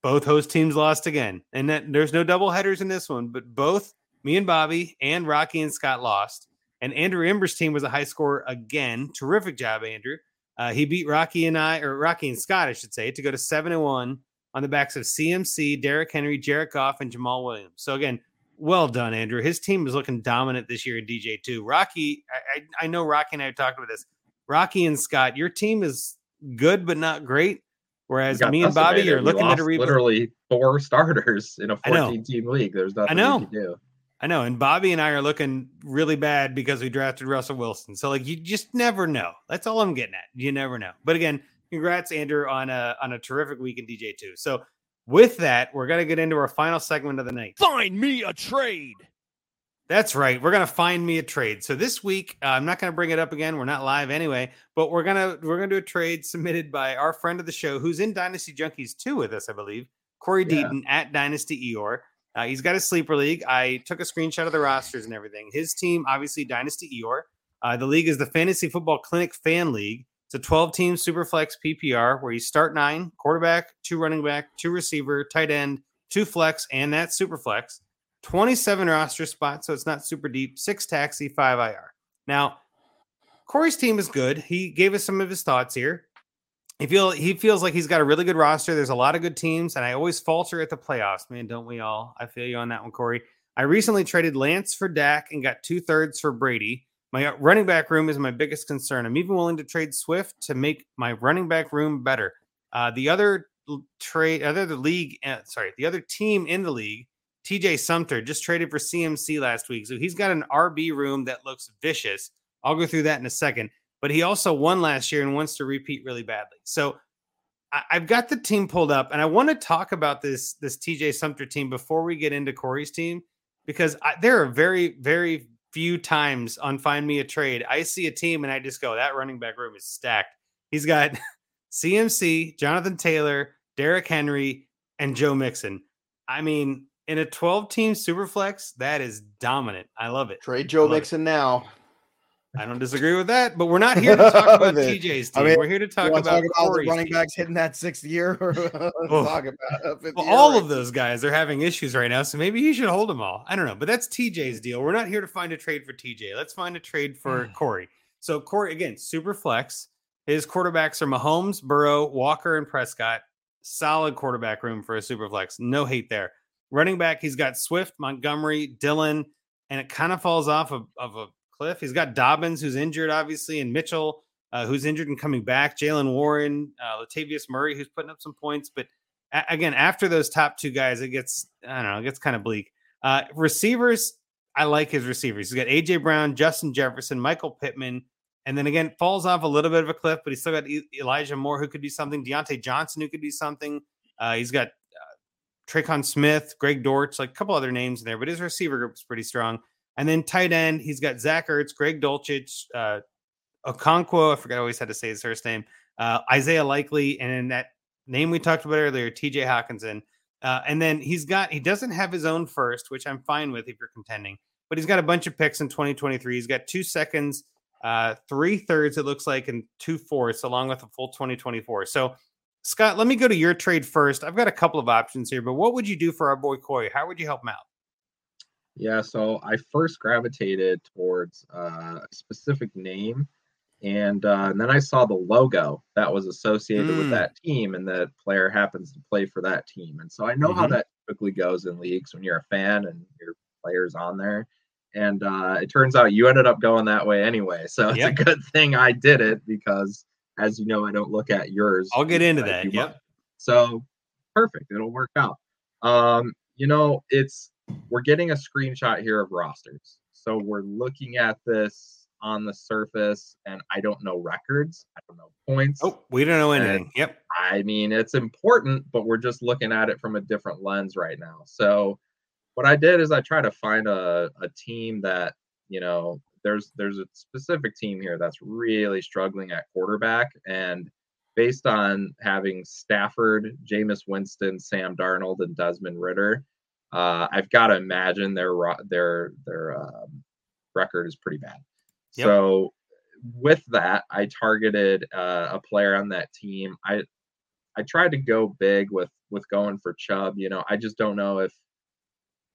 Both host teams lost again, and that, there's no double headers in this one, but both me and Bobby and Rocky and Scott lost. And Andrew Ember's team was a high score again. Terrific job, Andrew. Uh, he beat Rocky and I, or Rocky and Scott, I should say, to go to seven and one on the backs of CMC, Derrick Henry, Jared Goff, and Jamaal Williams. So again, well done, Andrew. His team is looking dominant this year in DJ too. Rocky, I, I, I know Rocky and I have talked about this. Rocky and Scott, your team is good but not great. Whereas me and Bobby are looking at a rebuild.
literally four <laughs> starters in a 14 team league. There's nothing I
know.
we can do.
I know, and Bobby and I are looking really bad because we drafted Russell Wilson. So like you just never know. That's all I'm getting at. You never know. But again, congrats Andrew on a on a terrific week in DJ too. So with that, we're gonna get into our final segment of the night.
Find me a trade.
That's right. We're gonna find me a trade. So this week, uh, I'm not gonna bring it up again. We're not live anyway, but we're gonna we're gonna do a trade submitted by our friend of the show, who's in Dynasty Junkies too with us, I believe, Corey
Yeah.
Deaton at Dynasty Eor. Uh, he's got a sleeper league. I took a screenshot of the rosters and everything. His team, obviously, Dynasty Eor. Uh, the league is the Fantasy Football Clinic Fan League. It's a 12 team Superflex PPR where you start nine quarterback, two running back, two receiver, tight end, two flex, and that's Superflex. 27 roster spots, so it's not super deep. Six taxi, five IR. Now, Corey's team is good. He gave us some of his thoughts here. He feel he feels like he's got a really good roster. There's a lot of good teams, and I always falter at the playoffs, man. Don't we all? I feel you on that one, Corey. I recently traded Lance for Dak and got two thirds for Brady. My running back room is my biggest concern. I'm even willing to trade Swift to make my running back room better. Uh, the other trade, other the league, uh, sorry, the other team in the league, TJ Sumter, just traded for CMC last week, so he's got an RB room that looks vicious. I'll go through that in a second. But he also won last year and wants to repeat really badly. So I- I've got the team pulled up, and I want to talk about this this TJ Sumter team before we get into Corey's team, because I, there are very very few times on Find Me a Trade I see a team and I just go that running back room is stacked. He's got <laughs> CMC, Jonathan Taylor, Derrick Henry, and Joe Mixon. I mean, in a 12 team superflex, that is dominant. I love it.
Trade Joe
love it.
Mixon now.
I don't disagree with that, but we're not <laughs> here to talk about
Then,
TJ's
I mean,
we're here to talk about,
talk about the
Corey's
running
team.
backs hitting that sixth year. <laughs> Let's
Oh.
talk about a
Well,
year
all
right
of those guys are having issues right now, so maybe you should hold them all. I don't know, but that's TJ's deal. We're not here to find a trade for TJ. Let's find a trade for <sighs> Corey. So Corey again, super flex. His quarterbacks are Mahomes, Burrow, Walker, and Prescott. Solid quarterback room for a super flex. No hate there. Running back, he's got Swift, Montgomery, Dillon, and it kind of falls off of, of a cliff. He's got Dobbins, who's injured, obviously, and Mitchell, uh, who's injured and coming back. Jaylen Warren, uh, Latavius Murray, who's putting up some points, but a- again, after those top two guys, it gets I don't know, it gets kind of bleak. Uh, receivers, I like his receivers. He's got AJ Brown, Justin Jefferson, Michael Pittman, and then again falls off a little bit of a cliff, but he's still got Elijah Moore who could do something, Diontae Johnson who could do something. Uh, he's got uh, Tre'Quan Smith, Greg Dortch, like a couple other names in there, but his receiver group is pretty strong. And then tight end, he's got Zach Ertz, Greg Dulcich, uh, Okonkwo. I forgot I always had to say his first name. Uh, Isaiah Likely, and then that name we talked about earlier, TJ Hockenson. Uh, and then he's got he doesn't have his own first, which I'm fine with if you're contending, but he's got a bunch of picks in 2023. He's got two seconds, uh, three thirds, it looks like, and two fourths, along with a full 2024. So, Scott, let me go to your trade first. I've got a couple of options here, but what would you do for our boy Corey? How would you help him out?
Yeah, so I first gravitated towards uh, a specific name, and, uh, and then I saw the logo that was associated
Mm.
with that team, and that player happens to play for that team. And so I know how
Mhm.
that typically goes in leagues when you're a fan and your players on there. And uh, it turns out you ended up going that way anyway. So it's
Yep.
a good thing I did it because, as you know, I don't look at yours.
I'll get into that. Yep.
So perfect. It'll work out. Um, you know, it's we're getting a screenshot here of rosters. So we're looking at this on the surface, and I don't know records. I don't know points.
Oh, we don't know
And-
anything. Yep.
I mean, it's important, but we're just looking at it from a different lens right now. So what I did is I try to find a, a team that, you know, there's there's a specific team here that's really struggling at quarterback. And based on having Stafford, Jameis Winston, Sam Darnold, and Desmond Ridder, uh, I've got to imagine their their their um, record is pretty bad.
Yep.
So with that, I targeted uh, a player on that team. I I tried to go big with with going for Chubb. You know, I just don't know if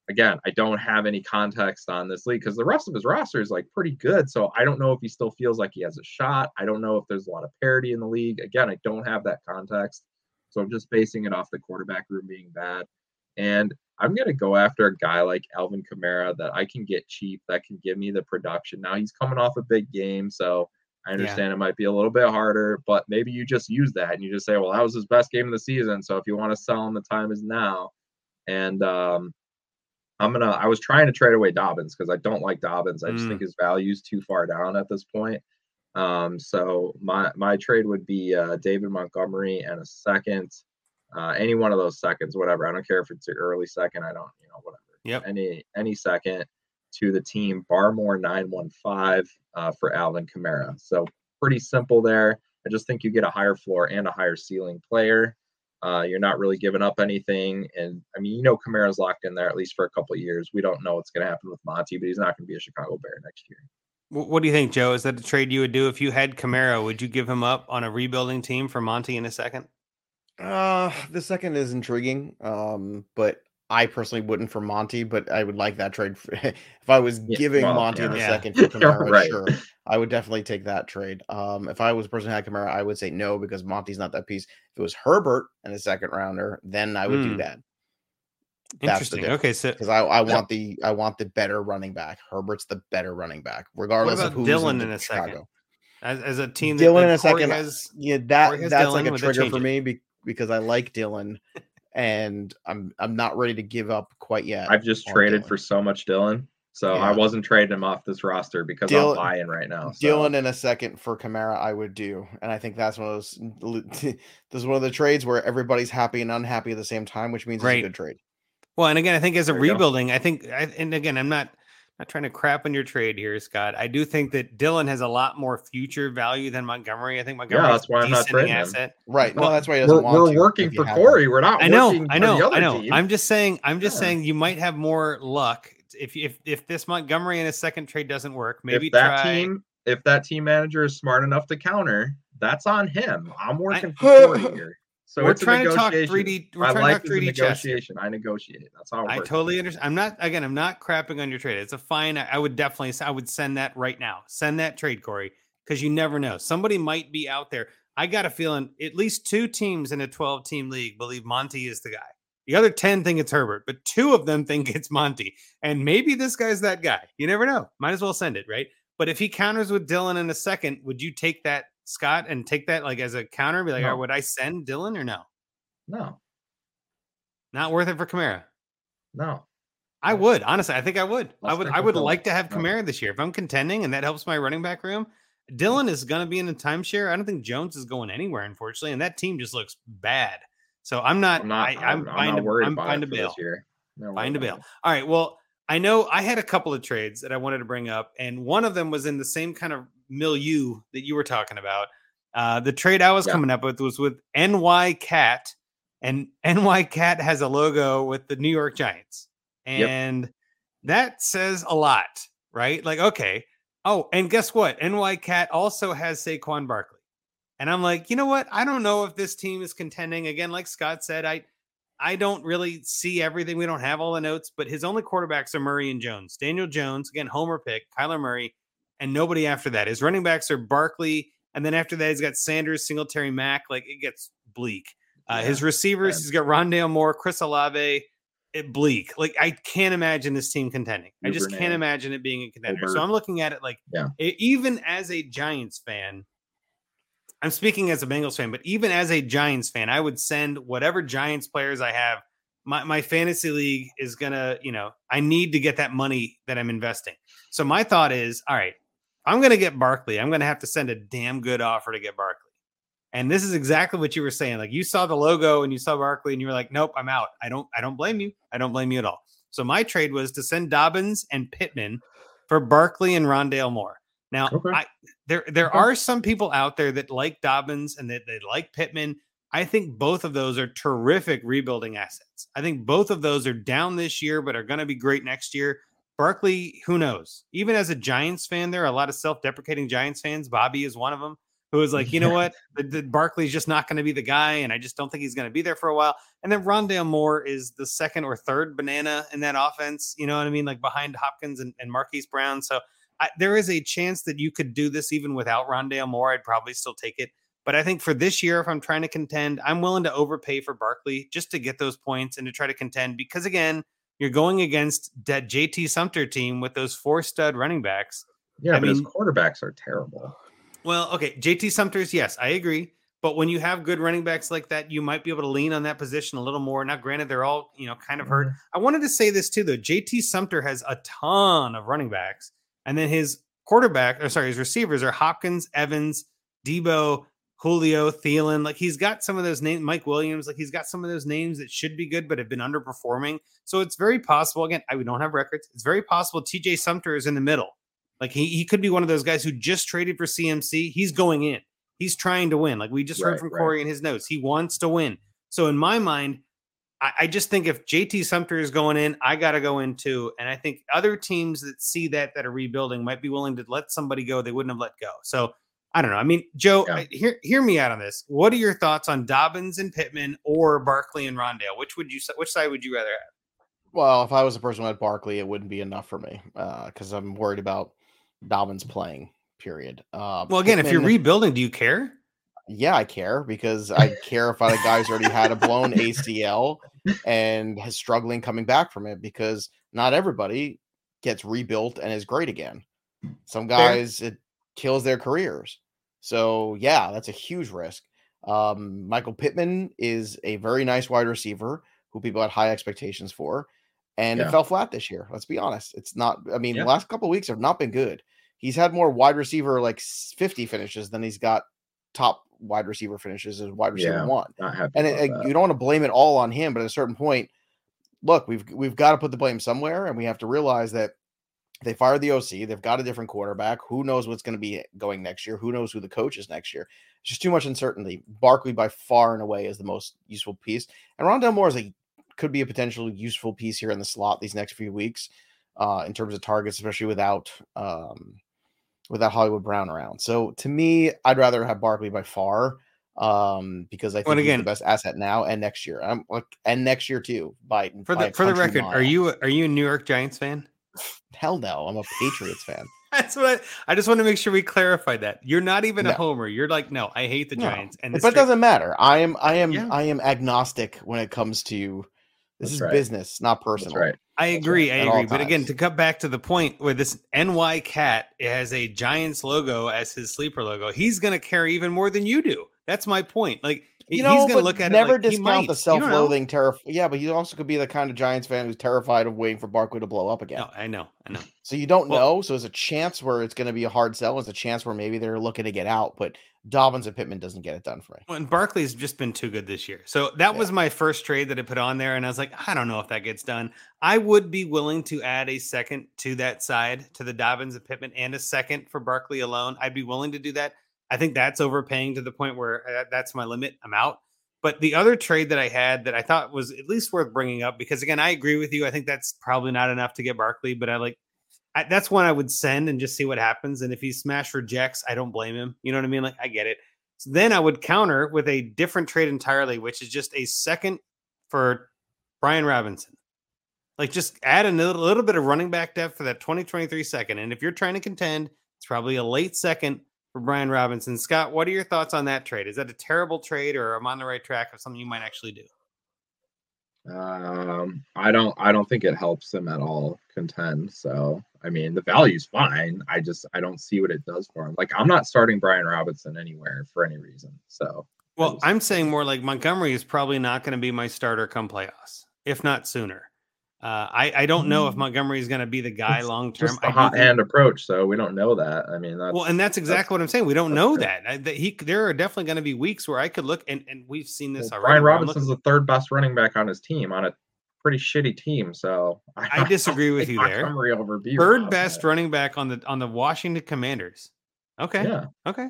again, I don't have any context on this league because the rest of his roster is like pretty good. So I don't know if he still feels like he has a shot. I don't know if there's a lot of parity in the league. Again, I don't have that context. So I'm just basing it off the quarterback room being bad. And I'm going to go after a guy like Alvin Kamara that I can get cheap, that can give me the production. Now he's coming off a big game. So I understand it might be a little bit harder, but maybe you just use that and you just say, well, that was his best game of the season. So if you want to sell him, the time is now. And um, I'm gonna. I was trying to trade away Dobbins because I don't like Dobbins. I just
Mm.
think his value's too far down at this point. Um, so my my trade would be uh, David Montgomery and a second, uh, any one of those seconds, whatever. I don't care if it's an early second. I don't, you know, whatever.
Yep.
Any any second to the team Barmore nine one five uh, for Alvin Kamara. So pretty simple there. I just think you get a higher floor and a higher ceiling player. Uh, you're not really giving up anything, and I mean, you know, Kamara's locked in there at least for a couple of years. We don't know what's going to happen with Monty, but he's not going to be a Chicago Bear next year.
What do you think, Joe? Is that a trade you would do if you had Kamara? Would you give him up on a rebuilding team for Monty in a second?
Uh, the second is intriguing. Um, but I personally wouldn't for Monty, but I would like that trade. For, <laughs> if I was
Yeah,
giving
well,
Monty
yeah.
the
Yeah.
second for <laughs> Kamara,
Right.
sure, I would definitely take that trade. Um, if I was the person who had Kamara, I would say no because Monty's not that piece. If it was Herbert and a second rounder, then I would do
Hmm.
that.
Interesting. Okay, so
Because I, I want the I want the better running back. Herbert's the better running back, regardless of who's
Dillon
in,
in a
Chicago.
second? as, as a team, that, Dillon
in a
Corey
second,
has,
Yeah, that that's
Dillon,
like a trigger for me be, because I like Dillon, and I'm I'm not ready to give up quite yet.
I've just traded
Dillon.
for so much Dillon, so I wasn't trading him off this roster because
Dillon-
I'm buying right now. So.
Dillon in a second for Kamara, I would do, and I think that's one of those. <laughs> This is one of the trades where everybody's happy and unhappy at the same time, which means
Great.
it's a good trade.
Well, and again, I think as a
There you go.
rebuilding, I think, I, and again, I'm not not trying to crap on your trade here, Scott. I do think that Dillon has a lot more future value than Montgomery. I think Montgomery Yeah,
that's why I'm not
descending
trading him.
asset.
Right?
Well,
no, that's why he doesn't
We're,
want
we're
to,
working
if
for
have him.
Corey. We're not.
I know,
working
I
for
know,
the other
I know.
team.
I'm just saying, I'm just
Yeah.
saying you might have more luck if if if this Montgomery in a second trade doesn't work. Maybe
if that
try.
team, if that team manager is smart enough to counter, that's on him. I'm working for Corey here. So
We're trying to talk 3D. We're
I
trying
like
to talk 3D chess.
negotiation. I negotiate. That's how
I totally understand. I'm not again. I'm not crapping on your trade. It's a fine. I I would definitely. I would send that right now. Send that trade, Corey, because you never know. Somebody might be out there. I got a feeling at least two teams in a 12 team league believe Monty is the guy. The other 10 think it's Herbert, but two of them <laughs> think it's Monty. And maybe this guy's that guy. You never know. Might as well send it, right? But if he counters with Dillon in a second, would you take that, Scott, and take that like as a counter? and Be like,
No.
"Oh, would I send Dillon or no?
No,
Not worth it for Kamara.
no.
I would honestly. I think I would. I
Let's
would. I would like to have
No.
Kamara this year if I'm contending, and that helps my running back room. Dillon is going to be in the timeshare. I don't think Jones is going anywhere, unfortunately, and that team just looks bad. So I'm not.
I'm not.
I,
I'm,
I'm,
I'm
fine
not
to.
worried
I'm
about
fine
it
to
for
bail.
this year. Not worried
Fine to bail. All right. Well, I know I had a couple of trades that I wanted to bring up, and one of them was in the same kind of milieu that you were talking about. Uh, the trade I was
Yeah.
coming up with was with NY Cat, and <laughs> NY Cat has a logo with the New York Giants,
Yep.
and that says a lot, right? Like, okay, oh, and guess what? NY Cat also has Saquon Barkley, and I'm like, you know what? I don't know if this team is contending again. Like Scott said, I I don't really see everything. We don't have all the notes, but his only quarterbacks are Murray and Jones. Daniel Jones, again, Homer pick, Kyler Murray, and nobody after that. His running backs are Barkley, and then after that, he's got Sanders, Singletary, Mack. Like it gets bleak. Uh,
Yeah,
his receivers,
bad.
he's got Rondale Moore, Chris Olave. It bleak. Like I can't imagine this team contending. I just can't imagine it being a contender. So I'm looking at it like,
Yeah.
e- even as a Giants fan, I'm speaking as a Bengals fan, but even as a Giants fan, I would send whatever Giants players I have. My, my fantasy league is gonna, you know, I need to get that money that I'm investing. So my thought is, all right, I'm gonna get Barkley. I'm gonna have to send a damn good offer to get Barkley. And this is exactly what you were saying. Like you saw the logo and you saw Barkley, and you were like, nope, I'm out. I don't, I don't blame you. I don't blame you at all. So my trade was to send Dobbins and Pittman for Barkley and Rondale Moore. Now,
Okay.
I there there
Okay.
are some people out there that like Dobbins and that they like Pittman. I think both of those are terrific rebuilding assets. I think both of those are down this year, but are going to be great next year. Barkley, who knows? Even as a Giants fan, there are a lot of self-deprecating Giants fans. Bobby is one of them who is like, you know what, <laughs> the, the Barkley's just not going to be the guy, and I just don't think he's going to be there for a while. And then Rondale Moore is the second or third banana in that offense. You know what I mean? Like behind Hopkins and, and Marquise Brown. So I, there is a chance that you could do this even without Rondale Moore. I'd probably still take it. But I think for this year, if I'm trying to contend, I'm willing to overpay for Barkley just to get those points and to try to contend because again, you're going against that JT Sumter team with those four stud running backs.
Yeah,
I
but his
mean-
quarterbacks are terrible.
Well, okay, JT Sumter's yes, I agree. But when you have good running backs like that, you might be able to lean on that position a little more. Now, granted, they're all you know kind of hurt. Mm-hmm. I wanted to say this too, though. JT Sumter has a ton of running backs, and then his quarterback, or sorry, his receivers are Hopkins, Evans, Deebo, Julio, Thielen. Like he's got some of those names, Mike Williams. Like he's got some of those names that should be good, but have been underperforming. So it's very possible. Again, I, we don't have records. It's very possible TJ Sumter is in the middle. Like he, he could be one of those guys who just traded for CMC. He's going in. He's trying to win. Like we just heard from
right.
Corey in his notes. He wants to win. So in my mind, I, I just think if JT Sumter is going in, I got to go in too. And I think other teams that see that that are rebuilding might be willing to let somebody go they wouldn't have let go. So I don't know. I mean, Joe,
Yeah.
Hear hear me out on this. What are your thoughts on Dobbins and Pittman or Barkley and Rondale? Which would you which side would you rather have?
Well, if I was a person who had Barkley, it wouldn't be enough for me because I'm worried about Dobbins playing. Period. Uh,
Well, again, if you're rebuilding, do you care?
yeah, I care because I care if the guy's already had a blown ACL and is struggling coming back from it because not everybody gets rebuilt and is great again. Some
Fair.
guys it kills their careers. So yeah, that's a huge risk. Um, Michael Pittman is a very nice wide receiver who people had high expectations for, and it fell flat this year. Let's be honest; it's not. I mean,
Yeah.
the last couple of weeks have not been good. He's had more wide receiver like fifty finishes than he's got top wide receiver finishes as wide receiver
Yeah.
one. And it, you don't want to blame it all on him, but at a certain point, look, we've we've got to put the blame somewhere, and we have to realize that they fired the OC. They've got a different quarterback. Who knows what's going to be going next year? Who knows who the coach is next year? It's just too much uncertainty. Barkley, by far and away, is the most useful piece, and Rondale Moore is a could be a potential useful piece here in the slot these next few weeks, uh, in terms of targets, especially without um, without Hollywood Brown around. So to me, I'd rather have Barkley by far um because I think
Well,
he's
again-
the best asset now and next year. I'm like and next year too. By
For the
a
for the record, are you are you a New York Giants fan? <laughs>
Hell no, I'm a Patriots fan. <laughs>
That's what I, I just want to make sure we clarify that. You're not even a homer. You're like, no, I hate the
No,
Giants. And
but it doesn't matter. I am I am
Yeah.
I am agnostic when it comes to this
That's
is
right.
business, not
That's
personal.
right.
I agree.
right,
I agree. But again, to cut back to the point where this NY cat has a Giants logo as his sleeper logo, he's going to care even more than you do. That's my point. Like
You
he's
know,
going to
but
look at
never
it like
discount the
You don't know.
self-loathing, terror. Yeah, but he also could be the kind of Giants fan who's terrified of waiting for Barkley to blow up again.
No, I know. I know.
So you don't
Well-
know. So there's a chance where it's going to be a hard sell. There's a chance where maybe they're looking to get out, but Dobbins and Pittman doesn't get it done for me.
Well, and Barkley's just been too good this year. So that
Yeah.
was my first trade that I put on there. And I was like, I don't know if that gets done. I would be willing to add a second to that side to the Dobbins and Pittman and a second for Barkley alone. I'd be willing to do that. I think that's overpaying to the point where uh, that's my limit. I'm out. But the other trade that I had that I thought was at least worth bringing up because again, I agree with you. I think that's probably not enough to get Barkley, but I like I, that's one I would send and just see what happens. And if he smash rejects, I don't blame him. You know what I mean? Like I get it. So then I would counter with a different trade entirely, which is just a second for Brian Robinson. Like just add a little, little bit of running back depth for that 2023 second. And if you're trying to contend, it's probably a late second for Brian Robinson. Scott, what are your thoughts on that trade? Is that a terrible trade or am I on the right track of something you might actually do?
Um, I don't I don't think it helps him at all contend. So I mean the value's fine. I just I don't see what it does for him. Like I'm not starting Brian Robinson anywhere for any reason. So
Well,
just-
I'm saying more like Montgomery is probably not going to be my starter come playoffs, if not sooner. Uh, I, I don't know if. Montgomery is going to be the guy long term. I
a hot hand approach. So we don't know that. I mean that's
Well, and that's exactly what I'm saying. We don't know
true.
that. I, that he there are definitely going to be weeks where I could look and, and we've seen this
well,
already.
Brian Robinson's the third best running back on his team on a pretty shitty team. So <laughs>
I disagree with you there.
Montgomery over B.
third best running back on the on the Washington Commanders. Okay,
Yeah.
okay.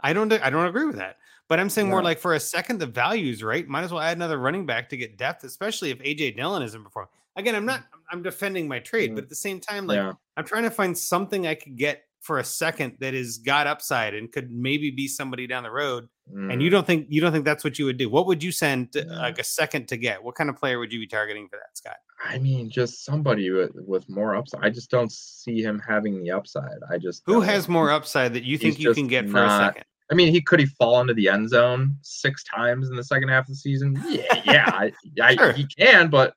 I don't I don't agree with that. But I'm saying more like for a second, the value's right. Might as well add another running back to get depth, especially if AJ Dillon isn't performing. Again, I'm not I'm defending my trade,
Mhm.
but at the same time, like
yeah.
I'm trying to find something I could get for a second that is got upside and could maybe be somebody down the road. And you
Mm,
don't think you don't think that's what you would do? What would you send to- like a second to get? What kind of player would you be targeting for that, Scott?
I mean, just somebody with, with more upside. I just don't see him having the upside. I just
Who has more upside that you think you can get for a second?
I mean, he could he fall into the end zone six times in the second half of the season? Yeah, yeah, I, I, he can, but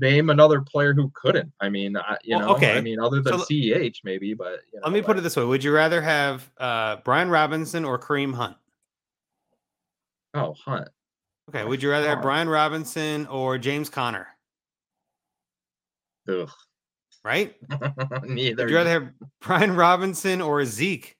name another player who couldn't. I mean, I, you
Well,
know,
okay.
I mean, other than
So-
Ceh maybe, but you know,
Let me put it this way: Would you rather have uh, Brian Robinson or Kareem Hunt?
Oh, Hunt.
Okay. Would you rather have. Brian Robinson or James Conner?
Ugh.
Right? <laughs>
Neither.
Would you rather have Brian Robinson or Zeke?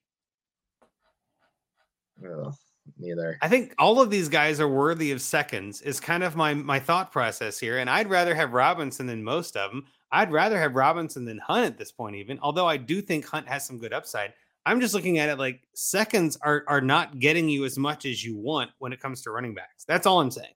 Ugh, neither.
I think all of these guys are worthy of seconds. Is kind of my my thought process here, and I'd rather have Robinson than most of them. I'd rather have Robinson than Hunt at this point, even. Although I do think Hunt has some good upside. I'm just looking at it like seconds are are not getting you as much as you want when it comes to running backs. That's all I'm saying.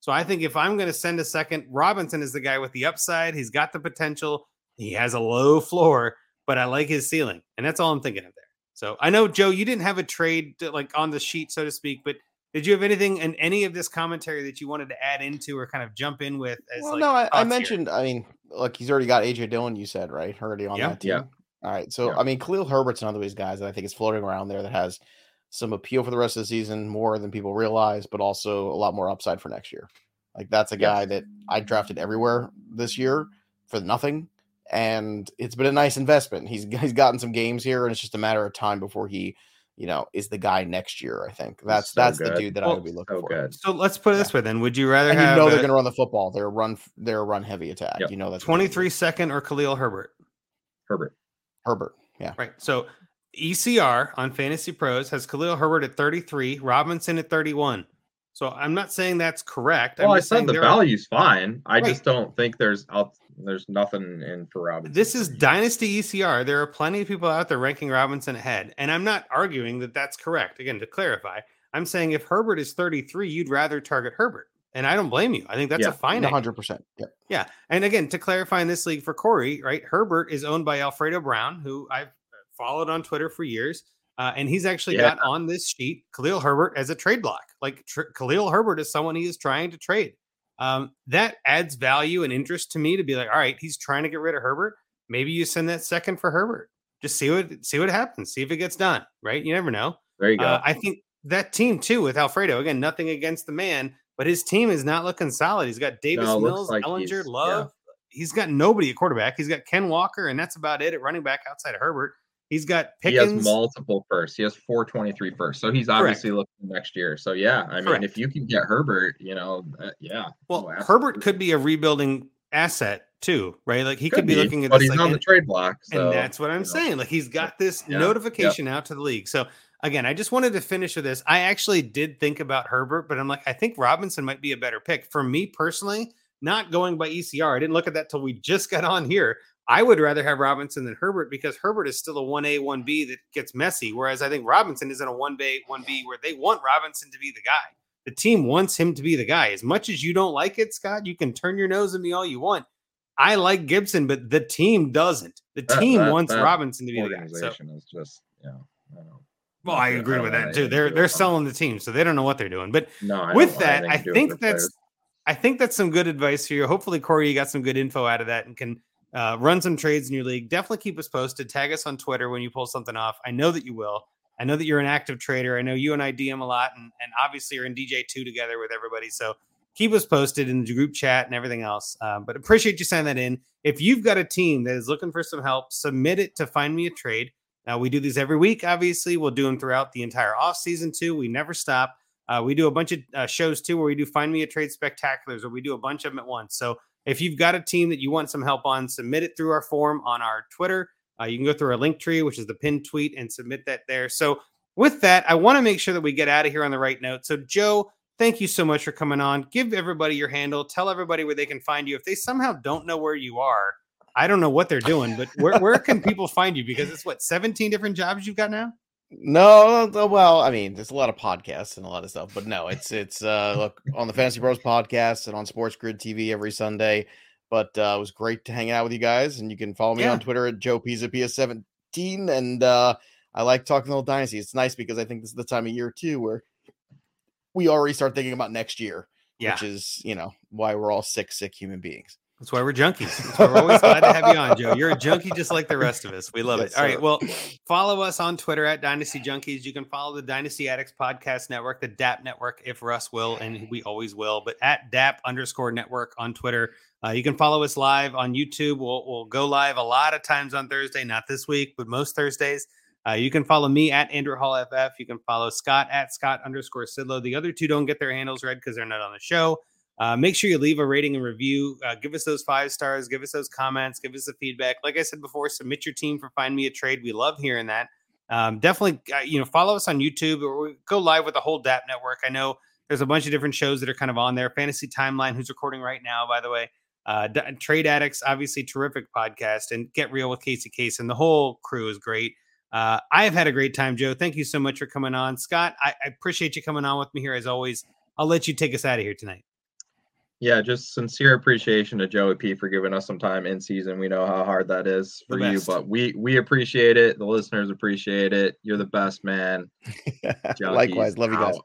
So I think if I'm going to send a second, Robinson is the guy with the upside. He's got the potential. He has a low floor, but I like his ceiling, and that's all I'm thinking of there. So I know Joe, you didn't have a trade to, like on the sheet, so to speak, but did you have anything in any of this commentary that you wanted to add into or kind of jump in with? As
Well,
like,
no, I, I
thoughts here?
mentioned. I mean, look, he's already got AJ Dillon. You said right, already on
Yeah.
that team.
Yeah.
All right. So
Yeah.
I mean, Khalil Herbert's another of these guys that I think is floating around there that has some appeal for the rest of the season, more than people realize, but also a lot more upside for next year. Like that's a
Yes.
guy that I drafted everywhere this year for nothing, and it's been a nice investment. He's <laughs> he's gotten some games here, and it's just a matter of time before he, you know, is the guy next year. I think that's
so
that's the dude that I would be looking
So
for.
good.
So let's put it this way then. Would you rather
And you know
a
they're going to run the football. They're run. They're a run heavy attack.
Yep.
You know that's what they're gonna
23
do.
second or Khalil Herbert?
Herbert.
Herbert. Yeah.
Right. So ECR on Fantasy Pros has Khalil Herbert at 33, Robinson at 31. So I'm not saying that's correct. I'm
Well, I said the
there are-
value's fine. I
Right.
just don't think there's out. There's nothing in for Robinson.
This is. Dynasty ECR. There are plenty of people out there ranking Robinson ahead. And I'm not arguing that that's correct. Again, to clarify, I'm saying if Herbert is 33, you'd rather target Herbert. And I don't blame you. I think that's
Yeah,
a fine
hundred percent. Yep.
Yeah. And again, to clarify in this league for Corey, right? Herbert is owned by Alfredo Brown, who I've followed on Twitter for years. Uh, and he's actually
Yeah.
got on this sheet Khalil Herbert as a trade block. Like tr- Khalil Herbert is someone he is trying to trade. Um, that adds value and interest to me to be like, all right, he's trying to get rid of Herbert. Maybe you send that second for Herbert. Just see what see what happens. See if it gets done. Right? You never know.
There you go.
Uh, I think that team too with Alfredo. Again, nothing against the man, but his team is not looking solid. He's got Davis
No,
Mills,
like
Ehlinger,
he's- yeah.
Love. He's got nobody at quarterback. He's got Ken Walker, and that's about it at running back outside of Herbert. He's got
he has multiple firsts. He has 423 first. So he's obviously looking next year. So yeah, I mean,
Correct.
if you can get Herbert, you know, uh, yeah.
well,
oh,
Herbert could be a rebuilding asset too, right? Like he could, be, looking at
but
this
he's
like,
on
and-
the trade block. So,
and that's what I'm
you know,
saying. Like he's got this
Yeah,
notification out to the league. So again, I just wanted to finish with this. I actually did think about Herbert, but I'm like, I think Robinson might be a better pick for me personally. Not going by ECR. I didn't look at that till we just got on here. I would rather have Robinson than Herbert because Herbert is still a 1A, 1B that gets messy. Whereas I think Robinson isn't a 1B, 1B where they want Robinson to be the guy. The team wants him to be the guy. As much as you don't like it, Scott, you can turn your nose at me all you want. I like Gibson, but the team doesn't. The team
that-
wants
that
Robinson to be the guy. So,
is just, you know, I
well, I agree
know
with that too. They're they're selling the team, so they don't know what they're doing. But
No,
with that, I
do with
think that's
players.
I think that's some good advice for you. Hopefully, Corey, you got some good info out of that and can uh, run some trades in your league. Definitely keep us posted. Tag us on Twitter when you pull something off. I know that you will. I know that you're an active trader. I know you and I DM a lot, and, and obviously you're in DJ two together with everybody. So keep us posted in the group chat and everything else. Um, but appreciate you sending that in. If you've got a team that is looking for some help, submit it to find me a trade. Now we do these every week. Obviously, we'll do them throughout the entire off season too. We never stop. Uh, we do a bunch of uh, shows too where we do find me a trade spectaculars, where we do a bunch of them at once. So if you've got a team that you want some help on, submit it through our form on our Twitter. Uh, you can go through our link tree, which is the pinned tweet, and submit that there. So with that, I want to make sure that we get out of here on the right note. So Joe, thank you so much for coming on. Give everybody your handle. Tell everybody where they can find you. If they somehow don't know where you are, I don't know what they're doing, but where, where can people find you? Because it's what 17 different jobs you've got now.
No, well, I mean, there's a lot of podcasts and a lot of stuff, but no, it's it's uh <laughs> look on the Fantasy Pros podcast and on Sports Grid TV every Sunday. But uh, it was great to hang out with you guys, and you can follow me
Yeah.
on Twitter at Joe Pisa PS17. And uh, I like talking the dynasty. It's nice because I think this is the time of year too where we already start thinking about next year,
Yeah.
which is you know why we're all sick, sick human beings.
That's why we're junkies. That's why we're always glad to have you on, Joe. You're a junkie just like the rest of us. We love
Yes,
it. All right.
sir.
Well, follow us on Twitter at Dynasty Junkies. You can follow the Dynasty Addicts Podcast Network, the DAP Network, if Russ will, and we always will. But at DAP underscore network on Twitter. Uh, you can follow us live on YouTube. We'll, we'll go live a lot of times on Thursday, not this week, but most Thursdays. Uh, you can follow me at Andrew Hall FF. You can follow Scott at Scott underscore Sidlow. The other two don't get their handles read because they're not on the show. Uh, make sure you leave a rating and review. Uh, give us those five stars. Give us those comments. Give us the feedback. Like I said before, submit your team for Find Me a Trade. We love hearing that. Um, definitely, uh, you know, follow us on YouTube or go live with the whole DAP network. I know there's a bunch of different shows that are kind of on there. Fantasy Timeline, who's recording right now, by the way. Uh, D- Trade Addicts, obviously terrific podcast, and Get Real with Casey Case, and the whole crew is great. Uh, I have had a great time, Joe. Thank you so much for coming on, Scott. I, I appreciate you coming on with me here as always. I'll let you take us out of here tonight.
Yeah, just sincere appreciation to Joey P for giving us some time in season. We know how hard that is for you, but we we appreciate it. The listeners appreciate it. You're the best man. <laughs>
Likewise, love you guys.
out.